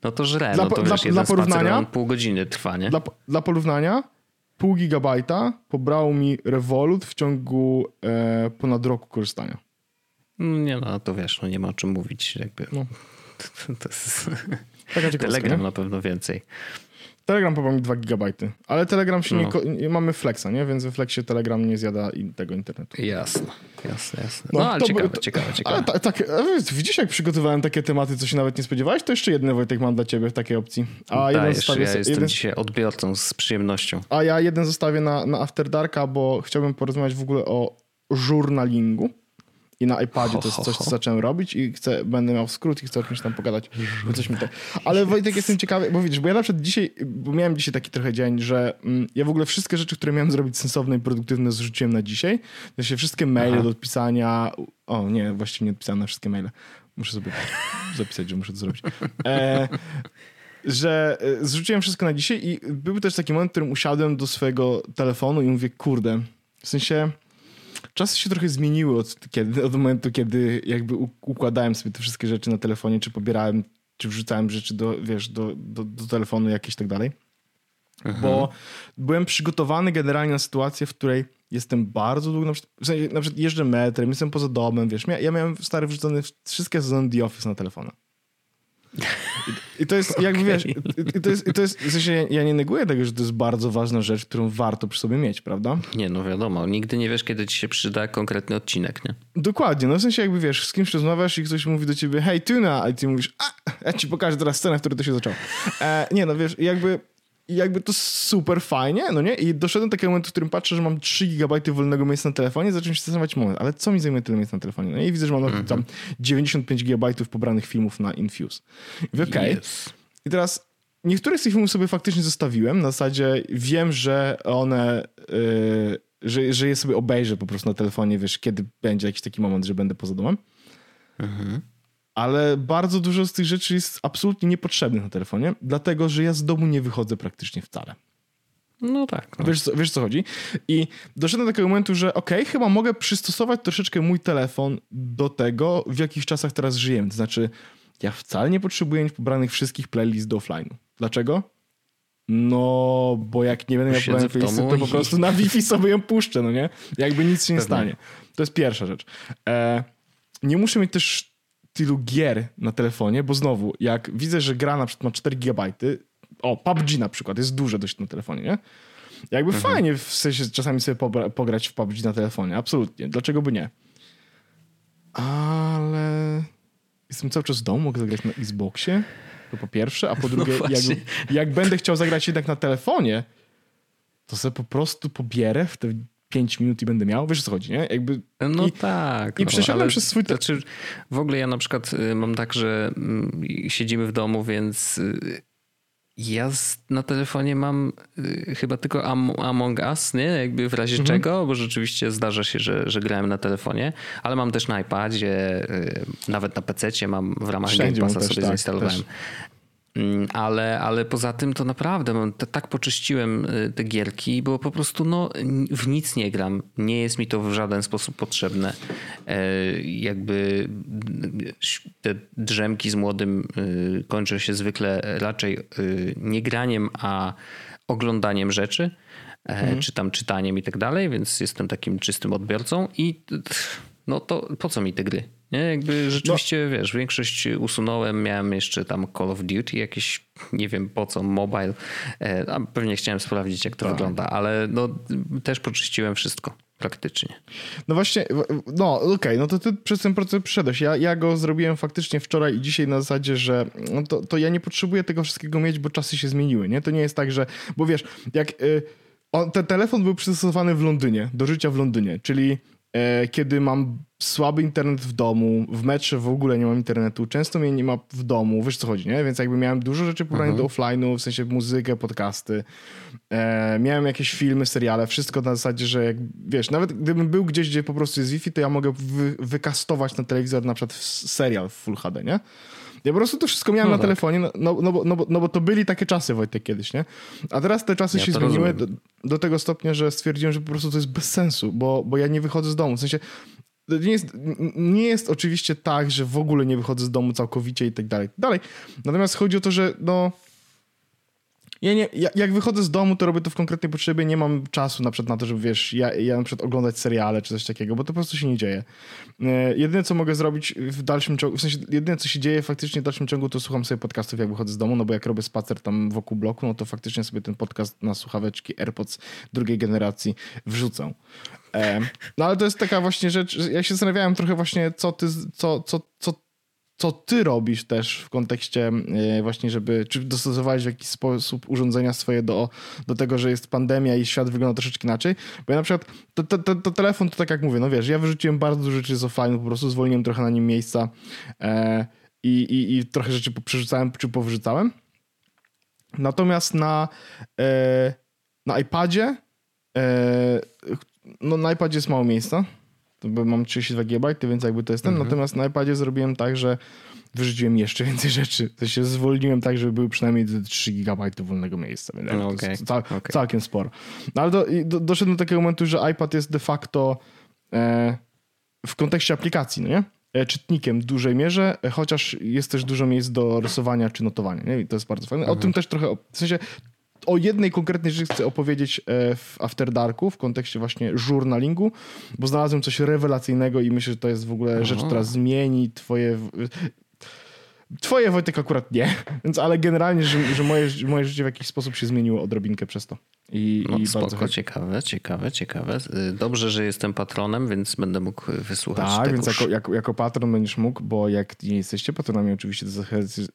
no to żre. Dla, no to wiesz, dla, dla porównania pół godziny trwa, nie? Dla, dla porównania pół gigabajta pobrał mi Revolut w ciągu e, ponad roku korzystania. Nie no, to wiesz, no nie ma o czym mówić. Jakby. No. [laughs] To jest... Telegram na pewno więcej. Telegram pobrał mi 2 gigabajty, ale Telegram się no. nie, mamy Flexa, nie? Więc we Flexie Telegram nie zjada tego internetu. Jasne, jasne, jasne. No, no ale to, ciekawe, to, ciekawe, ciekawe. Ale tak, widzisz jak przygotowałem takie tematy, co się nawet nie spodziewałeś? To jeszcze jeden Wojtek mam dla ciebie w takiej opcji. A jeden zostawię, ja jestem jeden... dzisiaj odbiorcą z przyjemnością. A ja jeden zostawię na, na After Darka, bo chciałbym porozmawiać w ogóle o żurnalingu i na iPadzie to jest coś, co zacząłem robić i chcę, będę miał skrót i chcę o czymś tam pogadać. Coś mi to... Ale Wojtek, jestem ciekawy, bo widzisz, bo ja na przykład dzisiaj, bo miałem dzisiaj taki trochę dzień, że mm, ja w ogóle wszystkie rzeczy, które miałem zrobić sensowne i produktywne zrzuciłem na dzisiaj. To się wszystkie maile Aha. do odpisania, o nie, właściwie nie odpisałem na wszystkie maile. Muszę sobie [laughs] zapisać, że muszę to zrobić. E, że e, zrzuciłem wszystko na dzisiaj i był też taki moment, w którym usiadłem do swojego telefonu i mówię, kurde, w sensie czasy się trochę zmieniły od, kiedy, od momentu, kiedy jakby układałem sobie te wszystkie rzeczy na telefonie, czy pobierałem, czy wrzucałem rzeczy do, wiesz, do, do, do telefonu jakieś tak dalej. Aha. Bo byłem przygotowany generalnie na sytuację, w której jestem bardzo długo, na przykład, w sensie, na przykład jeżdżę metrem, jestem poza domem, wiesz, ja miałem stary wrzucony wszystkie sezony The Office na telefona. [laughs] I to jest, okay. jakby wiesz, i to jest, i to jest w sensie ja nie neguję tego, że to jest bardzo ważna rzecz, którą warto przy sobie mieć, prawda? Nie, no wiadomo, nigdy nie wiesz, kiedy ci się przyda konkretny odcinek, nie? Dokładnie, no w sensie jakby wiesz, z kimś rozmawiasz i ktoś mówi do ciebie, hej, tuna, a ty mówisz, a, ja ci pokażę teraz scenę, w której to się zaczęło. E, nie, no wiesz, jakby i jakby to super fajnie, no nie? I doszedłem do takiego momentu, w którym patrzę, że mam 3 GB wolnego miejsca na telefonie, zacząłem się zastanawiać, moment, ale co mi zajmuje tyle miejsca na telefonie? No i widzę, że mam mm -hmm. tam 95 GB pobranych filmów na Infuse. I okej. Okay. Yes. I teraz niektóre z tych filmów sobie faktycznie zostawiłem, na zasadzie wiem, że one... Yy, że, że je sobie obejrzę po prostu na telefonie, wiesz, kiedy będzie jakiś taki moment, że będę poza domem. Mhm ale bardzo dużo z tych rzeczy jest absolutnie niepotrzebnych na telefonie, dlatego że ja z domu nie wychodzę praktycznie wcale. No tak. No. Wiesz, wiesz co chodzi? I doszedłem do takiego momentu, że okej, okay, chyba mogę przystosować troszeczkę mój telefon do tego, w jakich czasach teraz żyjemy. To znaczy, ja wcale nie potrzebuję mieć pobranych wszystkich playlist do offline'u. Dlaczego? No, bo jak nie będę miał pobranych playlisty, to po prostu na Wi-Fi sobie ją puszczę, no nie? Jakby nic się nie Pewnie. stanie. To jest pierwsza rzecz. E, nie muszę mieć też tylu gier na telefonie, bo znowu, jak widzę, że gra na przykład ma 4 GB, o, PUBG na przykład, jest duże dość na telefonie, nie? Jakby mhm. fajnie w sensie czasami sobie pograć w PUBG na telefonie, absolutnie. Dlaczego by nie? Ale jestem cały czas w domu, mogę zagrać na Xboxie, to po pierwsze, a po [laughs] drugie, no jak, jak będę chciał zagrać jednak na telefonie, to sobie po prostu pobierę w te 5 minut i będę miał, wiesz o co chodzi, nie? Jakby, no i, tak. I no, przesiadłem przez swój... Znaczy, w ogóle ja na przykład y, mam tak, że mm, siedzimy w domu, więc y, ja na telefonie mam y, chyba tylko Among Us, nie? Jakby w razie mhm. czego, bo rzeczywiście zdarza się, że, że grałem na telefonie, ale mam też na iPadzie, nawet na PC mam w ramach Game Passa sobie tak, zainstalowałem. Też. Mm, ale, ale poza tym to naprawdę tak poczyściłem y, te gierki, bo po prostu no, w nic nie gram. Nie jest mi to w żaden sposób potrzebne. E, jakby te drzemki z młodym y, kończą się zwykle raczej y, nie graniem, a oglądaniem rzeczy, e, mhm. czy tam czytaniem i tak dalej, więc jestem takim czystym odbiorcą i no to po co mi te gry? Nie, jakby rzeczywiście, no. wiesz, większość usunąłem, miałem jeszcze tam Call of Duty, jakieś, nie wiem po co, mobile, e, a pewnie chciałem sprawdzić, jak to tak. wygląda, ale no, też poczyściłem wszystko praktycznie. No właśnie, no okej, okay, no to ty przez ten proces przeszedłeś. Ja, ja go zrobiłem faktycznie wczoraj i dzisiaj na zasadzie, że no to, to ja nie potrzebuję tego wszystkiego mieć, bo czasy się zmieniły, nie? To nie jest tak, że, bo wiesz, jak... Y, on, ten telefon był przystosowany w Londynie, do życia w Londynie, czyli kiedy mam słaby internet w domu, w metrze w ogóle nie mam internetu, często mnie nie ma w domu, wiesz co chodzi, nie? Więc jakby miałem dużo rzeczy pobranych mhm. do offline'u, w sensie muzykę, podcasty, e, miałem jakieś filmy, seriale, wszystko na zasadzie, że jak, wiesz, nawet gdybym był gdzieś, gdzie po prostu jest Wi-Fi, to ja mogę wy, wykastować na telewizor na przykład serial w Full HD, nie? Ja po prostu to wszystko miałem no na tak. telefonie, no, no, no, bo, no, bo, no bo to byli takie czasy, Wojtek, kiedyś, nie? A teraz te czasy ja się zmieniły do, do, tego stopnia, że stwierdziłem, że po prostu to jest bez sensu, bo, bo ja nie wychodzę z domu. W sensie nie jest, nie jest oczywiście tak, że w ogóle nie wychodzę z domu całkowicie i tak dalej. Dalej. Natomiast chodzi o to, że no ja nie, ja, jak wychodzę z domu, to robię to w konkretnej potrzebie, nie mam czasu na przykład na to, żeby wiesz, ja, ja na przykład oglądać seriale czy coś takiego, bo to po prostu się nie dzieje. E, jedyne, co mogę zrobić w dalszym ciągu, w sensie jedyne, co się dzieje faktycznie w dalszym ciągu, to słucham sobie podcastów, jak wychodzę z domu, no bo jak robię spacer tam wokół bloku, no to faktycznie sobie ten podcast na słuchaweczki AirPods drugiej generacji wrzucę. E, no ale to jest taka właśnie rzecz, ja się zastanawiałem trochę właśnie, co ty, co, co, co co ty robisz też w kontekście e, właśnie, żeby, czy dostosowałeś w jakiś sposób urządzenia swoje do, do tego, że jest pandemia i świat wygląda troszeczkę inaczej, bo ja na przykład, to, to, to, to telefon to tak jak mówię, no wiesz, ja wyrzuciłem bardzo dużo rzeczy z offline, po prostu zwolniłem trochę na nim miejsca e, i, i, i trochę rzeczy przerzucałem czy powrzucałem. Natomiast na, e, na iPadzie e, no na iPadzie jest mało miejsca, bo mam 32 GB, więc jakby to jest ten. Mhm. Natomiast na iPadzie zrobiłem tak, że wyrzuciłem jeszcze więcej rzeczy. To się zwolniłem tak, żeby były przynajmniej 3 GB wolnego miejsca. Więc no, okay. cał, okay. całkiem sporo. No, ale do, do, doszedłem do takiego momentu, że iPad jest de facto e, w kontekście aplikacji, no nie? E, czytnikiem w dużej mierze, e, chociaż jest też dużo miejsc do rysowania czy notowania. Nie? I to jest bardzo fajne. Mhm. O tym też trochę, w sensie o jednej konkretnej rzeczy chcę opowiedzieć e, w After Darku w kontekście właśnie journalingu, bo znalazłem coś rewelacyjnego i myślę, że to jest w ogóle Aha. rzecz, która zmieni twoje Twoje Wojtek akurat nie, więc ale generalnie, że, że moje, moje życie w jakiś sposób się zmieniło odrobinkę przez to. I, no, i spoko, bardzo ciekawe, ciekawe, ciekawe. Dobrze, że jestem patronem, więc będę mógł wysłuchać Tak, więc jako, jako, jako, patron będziesz mógł, bo jak nie jesteście patronami, oczywiście to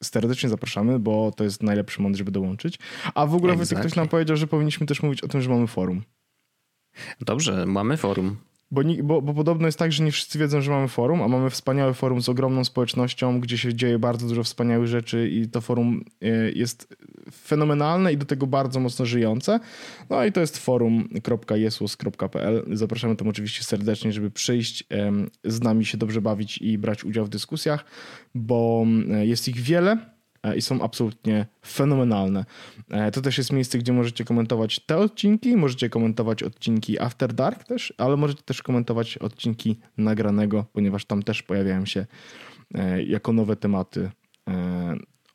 serdecznie zapraszamy, bo to jest najlepszy moment, żeby dołączyć. A w ogóle exactly. ktoś nam powiedział, że powinniśmy też mówić o tym, że mamy forum. Dobrze, mamy forum. Bo, bo, bo, podobno jest tak, że nie wszyscy wiedzą, że mamy forum, a mamy wspaniałe forum z ogromną społecznością, gdzie się dzieje bardzo dużo wspaniałych rzeczy i to forum e, jest fenomenalne i do tego bardzo mocno żyjące. No i to jest forum.jesus.pl. Zapraszamy tam oczywiście serdecznie, żeby przyjść, z nami się dobrze bawić i brać udział w dyskusjach, bo jest ich wiele i są absolutnie fenomenalne. E, to też jest miejsce, gdzie możecie komentować te odcinki, możecie komentować odcinki After Dark też, ale możecie też komentować odcinki nagranego, ponieważ tam też pojawiają się e, jako nowe tematy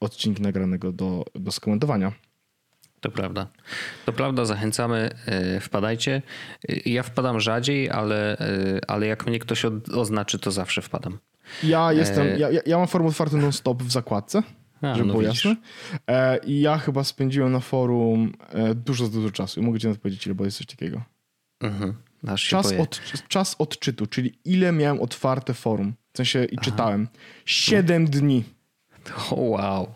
odcinki nagranego do, do skomentowania. To prawda. To prawda, zachęcamy, wpadajcie. Ja wpadam rzadziej, ale, ale jak mnie ktoś oznaczy, to zawsze wpadam. Ja jestem, ja, ja mam formę otwartą non-stop w zakładce. A, żeby no było jasne. E, I ja chyba spędziłem na forum e, dużo, dużo czasu. I mogę ci powiedzieć, ile, bo jest coś takiego. Mhm. Czas, od, czas odczytu, czyli ile miałem otwarte forum. W sensie i Aha. czytałem. Siedem no. dni. [laughs] O, wow.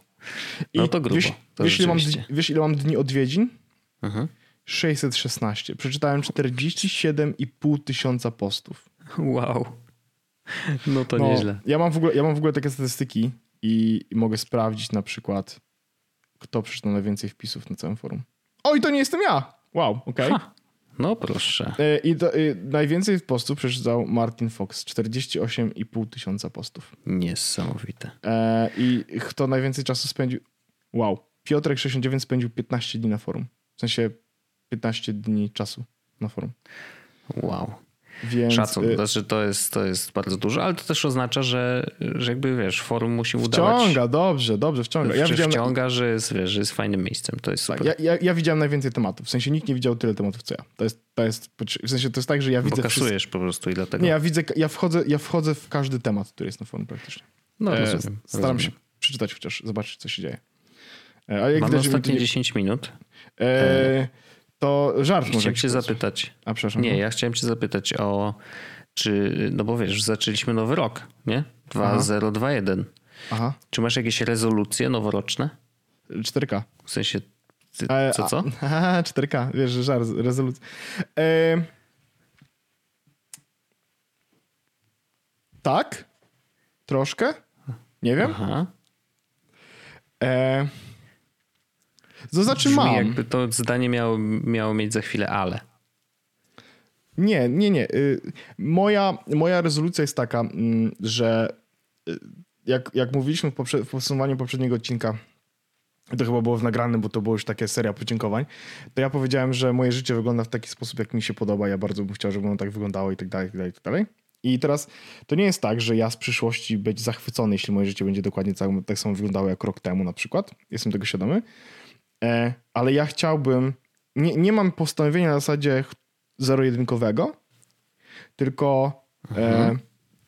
No to grubo. Wiesz, to wiesz, ile mam, wiesz, ile mam dni odwiedzin? Mhm. 616. Przeczytałem 47,5 tysiąca postów. Wow. No to no, nieźle. Ja mam, w ogóle, ja mam w ogóle takie statystyki, i, i mogę sprawdzić na przykład, kto przeczytał najwięcej wpisów na całym forum. Oj, to nie jestem ja! Wow, okej. Okay. No proszę. E, I, to, i najwięcej postów przeczytał Martin Fox, 48,5 tysiąca postów. Niesamowite. E, I kto najwięcej czasu spędził? Wow. Piotrek 69 spędził 15 dni na forum. W sensie 15 dni czasu na forum. Wow. Więc... Szacun, y- znaczy to jest, to jest bardzo dużo, ale to też oznacza, że, że jakby wiesz, forum musi udawać. Wciąga, dobrze, dobrze, wciąga. Ja widziałem... Wciąga, że jest, wiesz, że jest fajnym miejscem, to jest super. Tak, ja, ja, ja, widziałem najwięcej tematów, w sensie nikt nie widział tyle tematów co ja. To jest, to jest w sensie to jest tak, że ja widzę... Bo kasujesz wszystko... po prostu i dlatego... Nie, ja widzę, ja wchodzę, ja wchodzę w każdy temat, który jest na forum praktycznie. No e, rozumiem. Staram rozumiem. się przeczytać chociaż, zobaczyć co się dzieje. E, ale jak Mamy widać, ostatnie 10 minut. E, to żart może. Chciałem cię zapytać. A przepraszam. Nie, no. ja chciałem cię zapytać o czy, no bo wiesz, zaczęliśmy nowy rok, nie? 2021. Aha. Czy masz jakieś rezolucje noworoczne? 4K. W sensie, ty, co, co? [laughs] Aha, 4K, wiesz, żart, rezolucja. E... Tak, troszkę, nie wiem. Aha. E... To znaczy Brzmi mam. jakby to zdanie miało, miało mieć za chwilę ale. Nie, nie, nie. Y, moja, moja rezolucja jest taka, mm, że y, jak, jak mówiliśmy w, poprze- w podsumowaniu poprzedniego odcinka, to chyba było w nagranym, bo to była już taka seria podziękowań, to ja powiedziałem, że moje życie wygląda w taki sposób, jak mi się podoba. Ja bardzo bym chciał, żeby ono tak wyglądało i tak dalej, i tak dalej, i tak dalej. I teraz to nie jest tak, że ja z przyszłości być zachwycony, jeśli moje życie będzie dokładnie tak, tak samo wyglądało jak rok temu na przykład. Jestem tego świadomy. E, ale ja chciałbym, nie, nie mam postanowienia na zasadzie zero-jedynkowego, tylko e,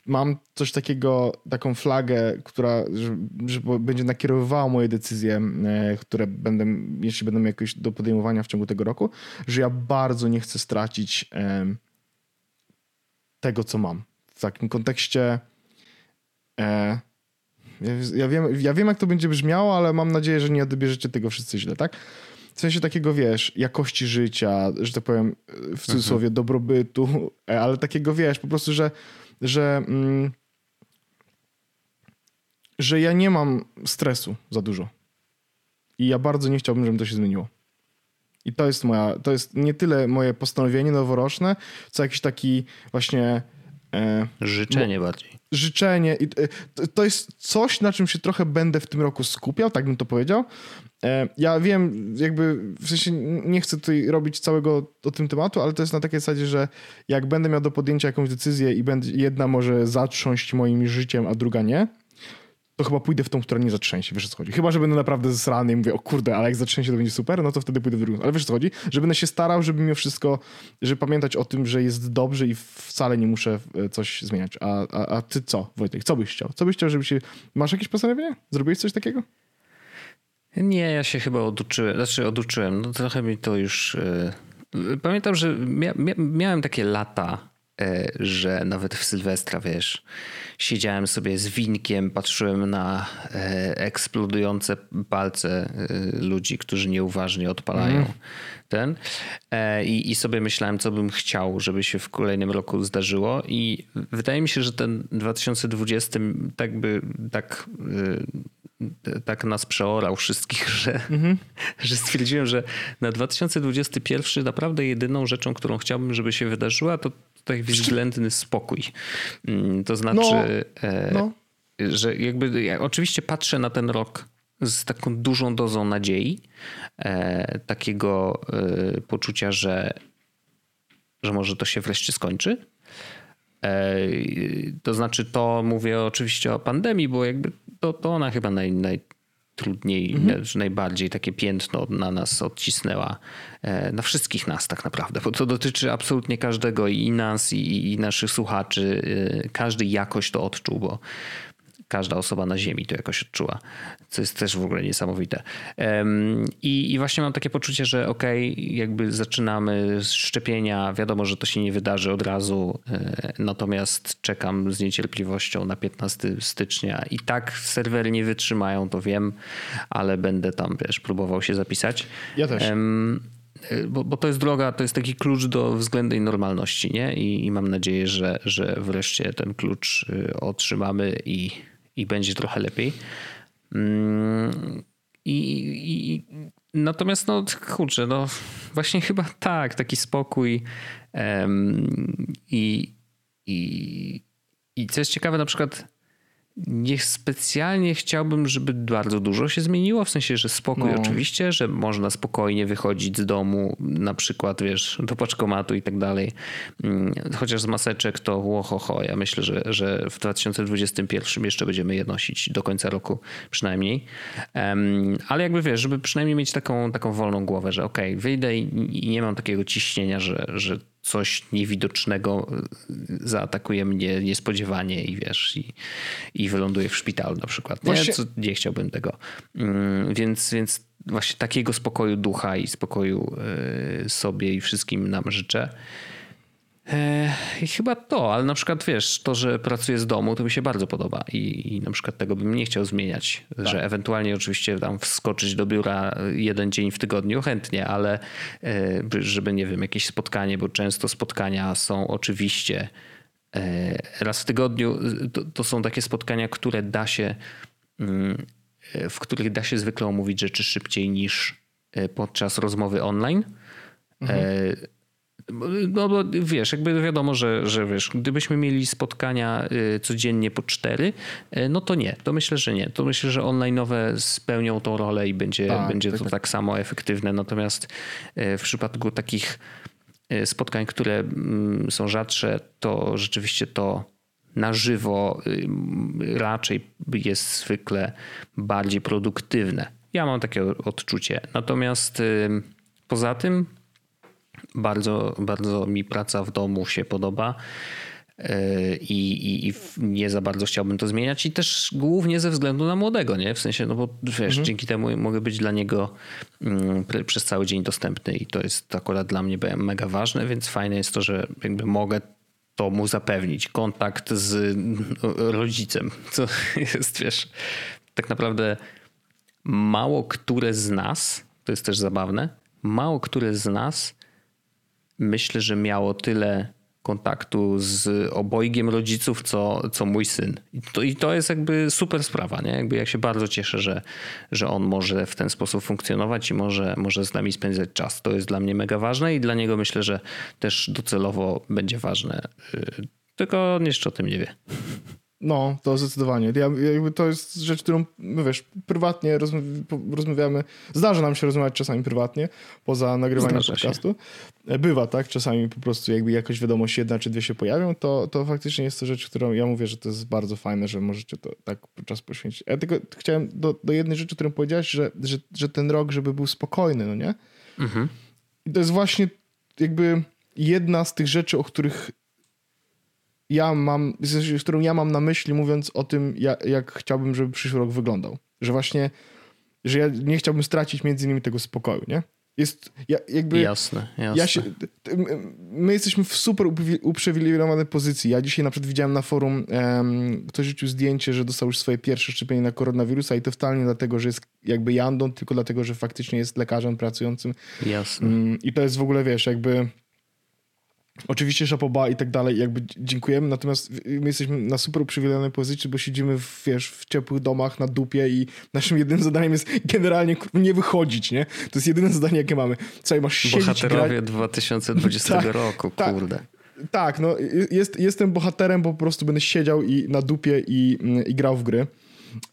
mam coś takiego, taką flagę, która że, że będzie nakierowywała moje decyzje, e, które będę, jeśli będą jakieś do podejmowania w ciągu tego roku, że ja bardzo nie chcę stracić e, tego, co mam. W takim kontekście e, ja, ja, wiem, ja wiem, jak to będzie brzmiało, ale mam nadzieję, że nie odbierzecie tego wszyscy źle, tak? W sensie takiego, wiesz, jakości życia, że tak powiem, w cudzysłowie, mhm. dobrobytu, [laughs] ale takiego, wiesz, po prostu, że, że, mm, że ja nie mam stresu za dużo. I ja bardzo nie chciałbym, żeby to się zmieniło. I to jest moja, to jest nie tyle moje postanowienie noworoczne, co jakiś taki właśnie... E, Życzenie bardziej życzenie. I e, to jest coś, na czym się trochę będę w tym roku skupiał, tak bym to powiedział. E, ja wiem, jakby w sensie nie chcę tutaj robić całego o tym tematu, ale to jest na takiej zasadzie, że jak będę miał do podjęcia jakąś decyzję i jedna może zatrząść moim życiem, a druga nie, to chyba pójdę w tą, która nie zatrzęsie, wiesz o co chodzi. Chyba, że będę naprawdę zesrany i mówię, o kurde, ale jak zatrzęsie to będzie super, no to wtedy pójdę w drugą. Ale wiesz o co chodzi? Że będę się starał, żeby mimo wszystko, żeby pamiętać o tym, że jest dobrze i wcale nie muszę e, coś zmieniać. A, a, a ty co, Wojtek? Co byś chciał? Co byś chciał, żeby się... Masz jakieś postanowienie? Zrobiłeś coś takiego? Nie, ja się chyba oduczyłem. Znaczy oduczyłem. No trochę mi to już... Yy... Pamiętam, że mia miałem takie lata, E, że nawet w Sylwestra, wiesz, siedziałem sobie z winkiem, patrzyłem na e, eksplodujące palce e, ludzi, którzy nieuważnie odpalają mm. ten I, i sobie myślałem, co bym chciał, żeby się w kolejnym roku zdarzyło i wydaje mi się, że ten 2020 tak by, tak tak nas przeorał wszystkich, że, mm-hmm. [laughs] że stwierdziłem, że na 2021 naprawdę jedyną rzeczą, którą chciałbym, żeby się wydarzyła, to tutaj względny spokój. Mm, to znaczy, no, e, no. że jakby ja oczywiście patrzę na ten rok z taką dużą dozą nadziei, e, takiego e, poczucia, że, że może to się wreszcie skończy. To znaczy, to mówię oczywiście o pandemii, bo jakby to, to ona chyba naj, naj, trudniej, mhm. najbardziej takie piętno na nas odcisnęła, e, na wszystkich nas tak naprawdę, bo to dotyczy absolutnie każdego i nas, i, i naszych słuchaczy. E, każdy jakoś to odczuł, bo każda osoba na Ziemi to jakoś odczuła, co jest też w ogóle niesamowite. I, i właśnie mam takie poczucie, że okej, okay, jakby zaczynamy szczepienia, wiadomo, że to się nie wydarzy od razu, e, natomiast czekam z niecierpliwością na 15 stycznia i tak serwery nie wytrzymają, to wiem, ale będę tam, wiesz, próbował się zapisać. Ja też. E, bo, bo, to jest droga, to jest taki klucz do względnej normalności, nie? I, i mam nadzieję, że, że wreszcie ten klucz y, otrzymamy i, i będzie trochę lepiej. Mm, I, i natomiast no kurczę, no właśnie chyba tak, taki spokój um, i, i, i co jest ciekawe na przykład nie specjalnie chciałbym, żeby bardzo dużo się zmieniło, w sensie, że spokój no. oczywiście, że można spokojnie wychodzić z domu, na przykład, wiesz, do paczkomatu i tak dalej. Mm, chociaż z maseczek to łohoho, ja myślę, że, że w 2021 jeszcze będziemy je nosić do końca roku przynajmniej. ale jakby wiesz, żeby przynajmniej mieć taką, taką wolną głowę, że okej, okay, wyjdę i, i nie mam takiego ciśnienia, że, że coś niewidocznego y, zaatakuje mnie niespodziewanie i wiesz, i, i wyląduje w szpitalu na przykład. Nie, Co, nie chciałbym tego. Mm, więc, więc właśnie takiego spokoju ducha i spokoju y, sobie i wszystkim nam życzę. I chyba to, ale na przykład wiesz, to, że pracuję z domu, to mi się bardzo podoba i, i na przykład tego bym nie chciał zmieniać, tak. że ewentualnie oczywiście tam wskoczyć do biura jeden dzień w tygodniu chętnie, ale e, żeby nie wiem, jakieś spotkanie, bo często spotkania są oczywiście e, raz w tygodniu, to, to są takie spotkania, które da się, mm, w których da się zwykle omówić rzeczy szybciej niż e, podczas rozmowy online. Mhm no bo wiesz, jakby wiadomo, że, że wiesz, gdybyśmy mieli spotkania y, codziennie po cztery, y, no to nie, to myślę, że nie. To myślę, że online'owe spełnią tą rolę i będzie, tak, będzie tak, to tak. tak samo efektywne. Natomiast y, w przypadku takich spotkań, które mm, są rzadsze, to rzeczywiście to na żywo raczej jest zwykle bardziej produktywne. Ja mam takie odczucie. Natomiast poza tym bardzo, bardzo mi praca w domu się podoba. E, I, i, I, nie za bardzo chciałbym to zmieniać i też głównie ze względu na młodego, nie? W sensie, no bo wiesz, mhm. dzięki temu mogę być dla niego mm, przez cały dzień dostępny i to jest akurat dla mnie mega ważne, więc fajne jest to, że jakby mogę to mu zapewnić, kontakt z rodzicem, [laughs] co jest, wiesz, tak naprawdę mało które z nas, to jest też zabawne, mało które z nas myślę, że miało tyle kontaktu z obojgiem rodziców, co, co mój syn. I to, I to jest jakby super sprawa, nie? Jakby ja się bardzo cieszę, że, że on może w ten sposób funkcjonować i może, może z nami spędzać czas. To jest dla mnie mega ważne i dla niego myślę, że też docelowo będzie ważne. Y, tylko on jeszcze o tym nie wie. No, to zdecydowanie. Ja, to jest rzecz, którą, no wiesz, prywatnie rozmawiamy. Zdarza nam się rozmawiać czasami prywatnie, poza nagrywaniem Zdarza podcastu. Się. Bywa, tak? Czasami po prostu jakby jakoś wiadomość jedna czy dwie się pojawią, to, to faktycznie jest to rzecz, którą ja mówię, że to jest bardzo fajne, że możecie to tak czas poświęcić. Ja tylko chciałem do, do jednej rzeczy, którą powiedziałeś, że, że, że ten rok, żeby był spokojny, no nie? Mhm. I to jest właśnie jakby jedna z tych rzeczy, o których ja mam, z którą ja mam na myśli, mówiąc o tym, jak, jak chciałbym, żeby przyszły rok wyglądał. Że właśnie, że ja nie chciałbym stracić między innymi tego spokoju, nie? Jest ja, jakby. Jasne, jasne. Ja się, my jesteśmy w super uprzywilejowanej pozycji. Ja dzisiaj na przykład widziałem na forum, um, ktoś rzucił zdjęcie, że dostał już swoje pierwsze szczepienie na koronawirusa i to wcale nie dlatego, że jest jakby jandą, tylko dlatego, że faktycznie jest lekarzem pracującym. Jasne. Um, I to jest w ogóle, wiesz, jakby Oczywiście szapoba i tak dalej, jakby dziękujemy, natomiast my jesteśmy na super uprzywilejowanej pozycji, bo siedzimy w, wiesz, w ciepłych domach na dupie i naszym jedynym zadaniem jest generalnie nie wychodzić, nie? To jest jedyne zadanie, jakie mamy. Co, masz siedzieć, Bohaterowie grać... [laughs] 2020 tak, roku, tak, kurde. Tak, no jest, jestem bohaterem, bo po prostu będę siedział i na dupie i, i grał w gry.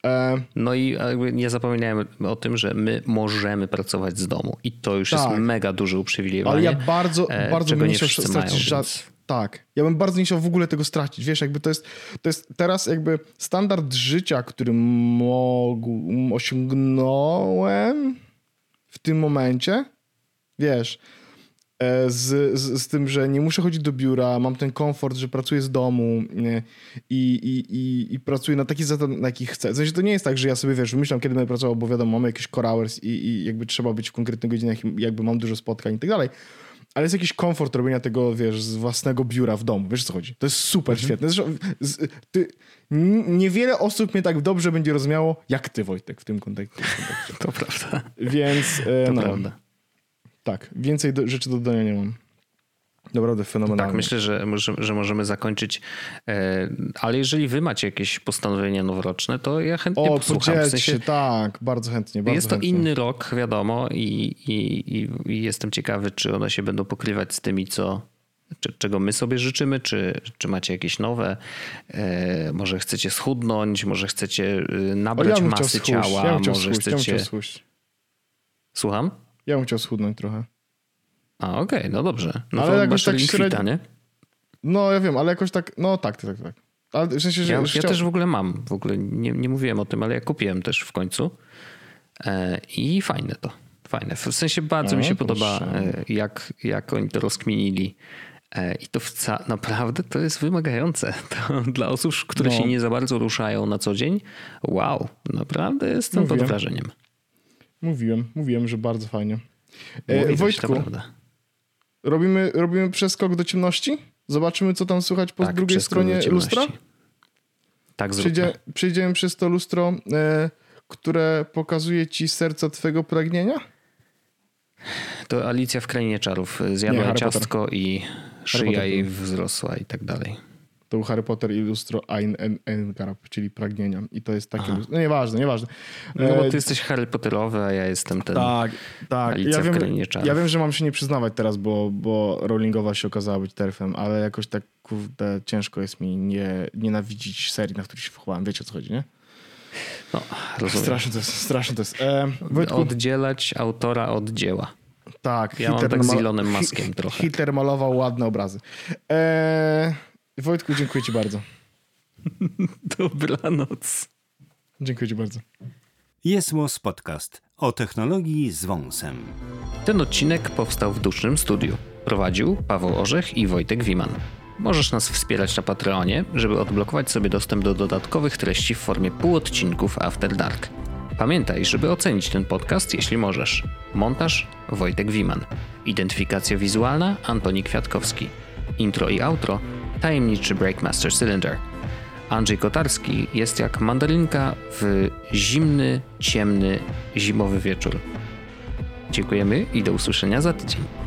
E... No i nie zapominajmy o tym, że my możemy pracować z domu i to już tak. jest mega duże uprzywilejowanie. Ale ja bardzo, e, bardzo bym nie chciał stracić żadnych. Więc... Tak, ja bym bardzo nie chciał w ogóle tego stracić. Wiesz, jakby to jest, to jest teraz jakby standard życia, który mógł, osiągnąłem w tym momencie. Wiesz, z, z, z, tym, że nie muszę chodzić do biura, mam ten komfort, że pracuję z domu i, i, i, i pracuję na taki zasadzie, na jaki chcę. W sensie to nie jest tak, że ja sobie, wiesz, wymyślam, kiedy będę pracował, bo wiadomo, mamy jakieś core hours i, i jakby trzeba być w konkretnych godzinach jakby mam dużo spotkań i tak dalej. Ale jest jakiś komfort robienia tego, wiesz, z własnego biura w domu. Wiesz, co chodzi? To jest super mhm. świetne. Zresztą, z, ty, niewiele osób mnie tak dobrze będzie rozumiało, jak ty, Wojtek, w tym kontekście. [laughs] To prawda. Więc, e, to no. prawda. Tak, więcej do, rzeczy do dodania nie mam. Naprawdę fenomenalnie. Tak, myślę, że, że, że możemy zakończyć. E, ale jeżeli wy macie jakieś postanowienia noworoczne, to ja chętnie o, posłucham. W sensie, się, tak, bardzo chętnie. Bardzo jest to chętnie. inny rok, wiadomo, i, i, i, jestem ciekawy, czy one się będą pokrywać z tymi, co czy, czego my sobie życzymy, czy, czy macie jakieś nowe, e, może chcecie schudnąć, może chcecie nabrać ja masy ciała, ja może schudź, chcecie... Ja Słucham? Ja bym chciał schudnąć trochę. A, okej, okay, no dobrze. No ale to jakoś tak średnio... nie? No ja wiem, ale jakoś tak, no tak, tak, tak. Ale w sensie, że ja, ja też w ogóle mam, w ogóle nie, nie mówiłem o tym, ale ja kupiłem też w końcu e, i fajne to. Fajne. W sensie bardzo mi się podoba, e, jak, jak oni to rozkminili. E, I to wca, naprawdę to jest wymagające. [laughs] To dla osób, które no. się nie za bardzo ruszają na co dzień. Wow, naprawdę jestem Mówiłem. pod wrażeniem. Mówiłem, mówiłem, że bardzo fajnie. E, Wojtku, robimy, robimy przeskok do ciemności? Zobaczymy, co tam słychać po tak, drugiej stronie lustra? Tak, Przyjdzie, Przejdziemy przez to lustro, e, które pokazuje ci serce twojego pragnienia? To Alicja w Krainie Czarów. Zjadła Nie, ciastko i szyja jej wzrosła i tak dalej. To był Harry Potter i lustro Ein Engarab, czyli pragnienia. I to jest takie lustro. No nieważne, nieważne. No bo ty e... jesteś Harry Potterowy, a ja jestem ten Tak, tak. Ja wiem. Ja wiem, że mam się nie przyznawać teraz, bo, bo Rowlingowa się okazała być terfem, ale jakoś tak kurde, ciężko jest mi nie nienawidzić serii, na których się wchowałem. Wiecie o co chodzi, nie? No, rozumiem. Straszne to jest, straszne to jest. E, Wojtku, Oddzielać autora od dzieła. Tak. Ja Hitler mam tak z Elonem Maskiem trochę. Hitler malował ładne obrazy. E, Wojtku, dziękuję ci bardzo. [laughs] Dobranoc. Dziękuję ci bardzo. Jest Podcast o technologii z wąsem. Ten odcinek powstał w dusznym studiu. Prowadził Paweł Orzech i Wojtek Wiman. Możesz nas wspierać na Patreonie, żeby odblokować sobie dostęp do dodatkowych treści w formie półodcinków After Dark. Pamiętaj, żeby ocenić ten podcast, jeśli możesz. Montaż Wojtek Wiman. Identyfikacja wizualna Antoni Kwiatkowski. Intro i outro tajemniczy Breakmaster Cylinder. Andrzej Kotarski jest jak mandarynka w zimny, ciemny, zimowy wieczór. Dziękujemy i do usłyszenia za tydzień.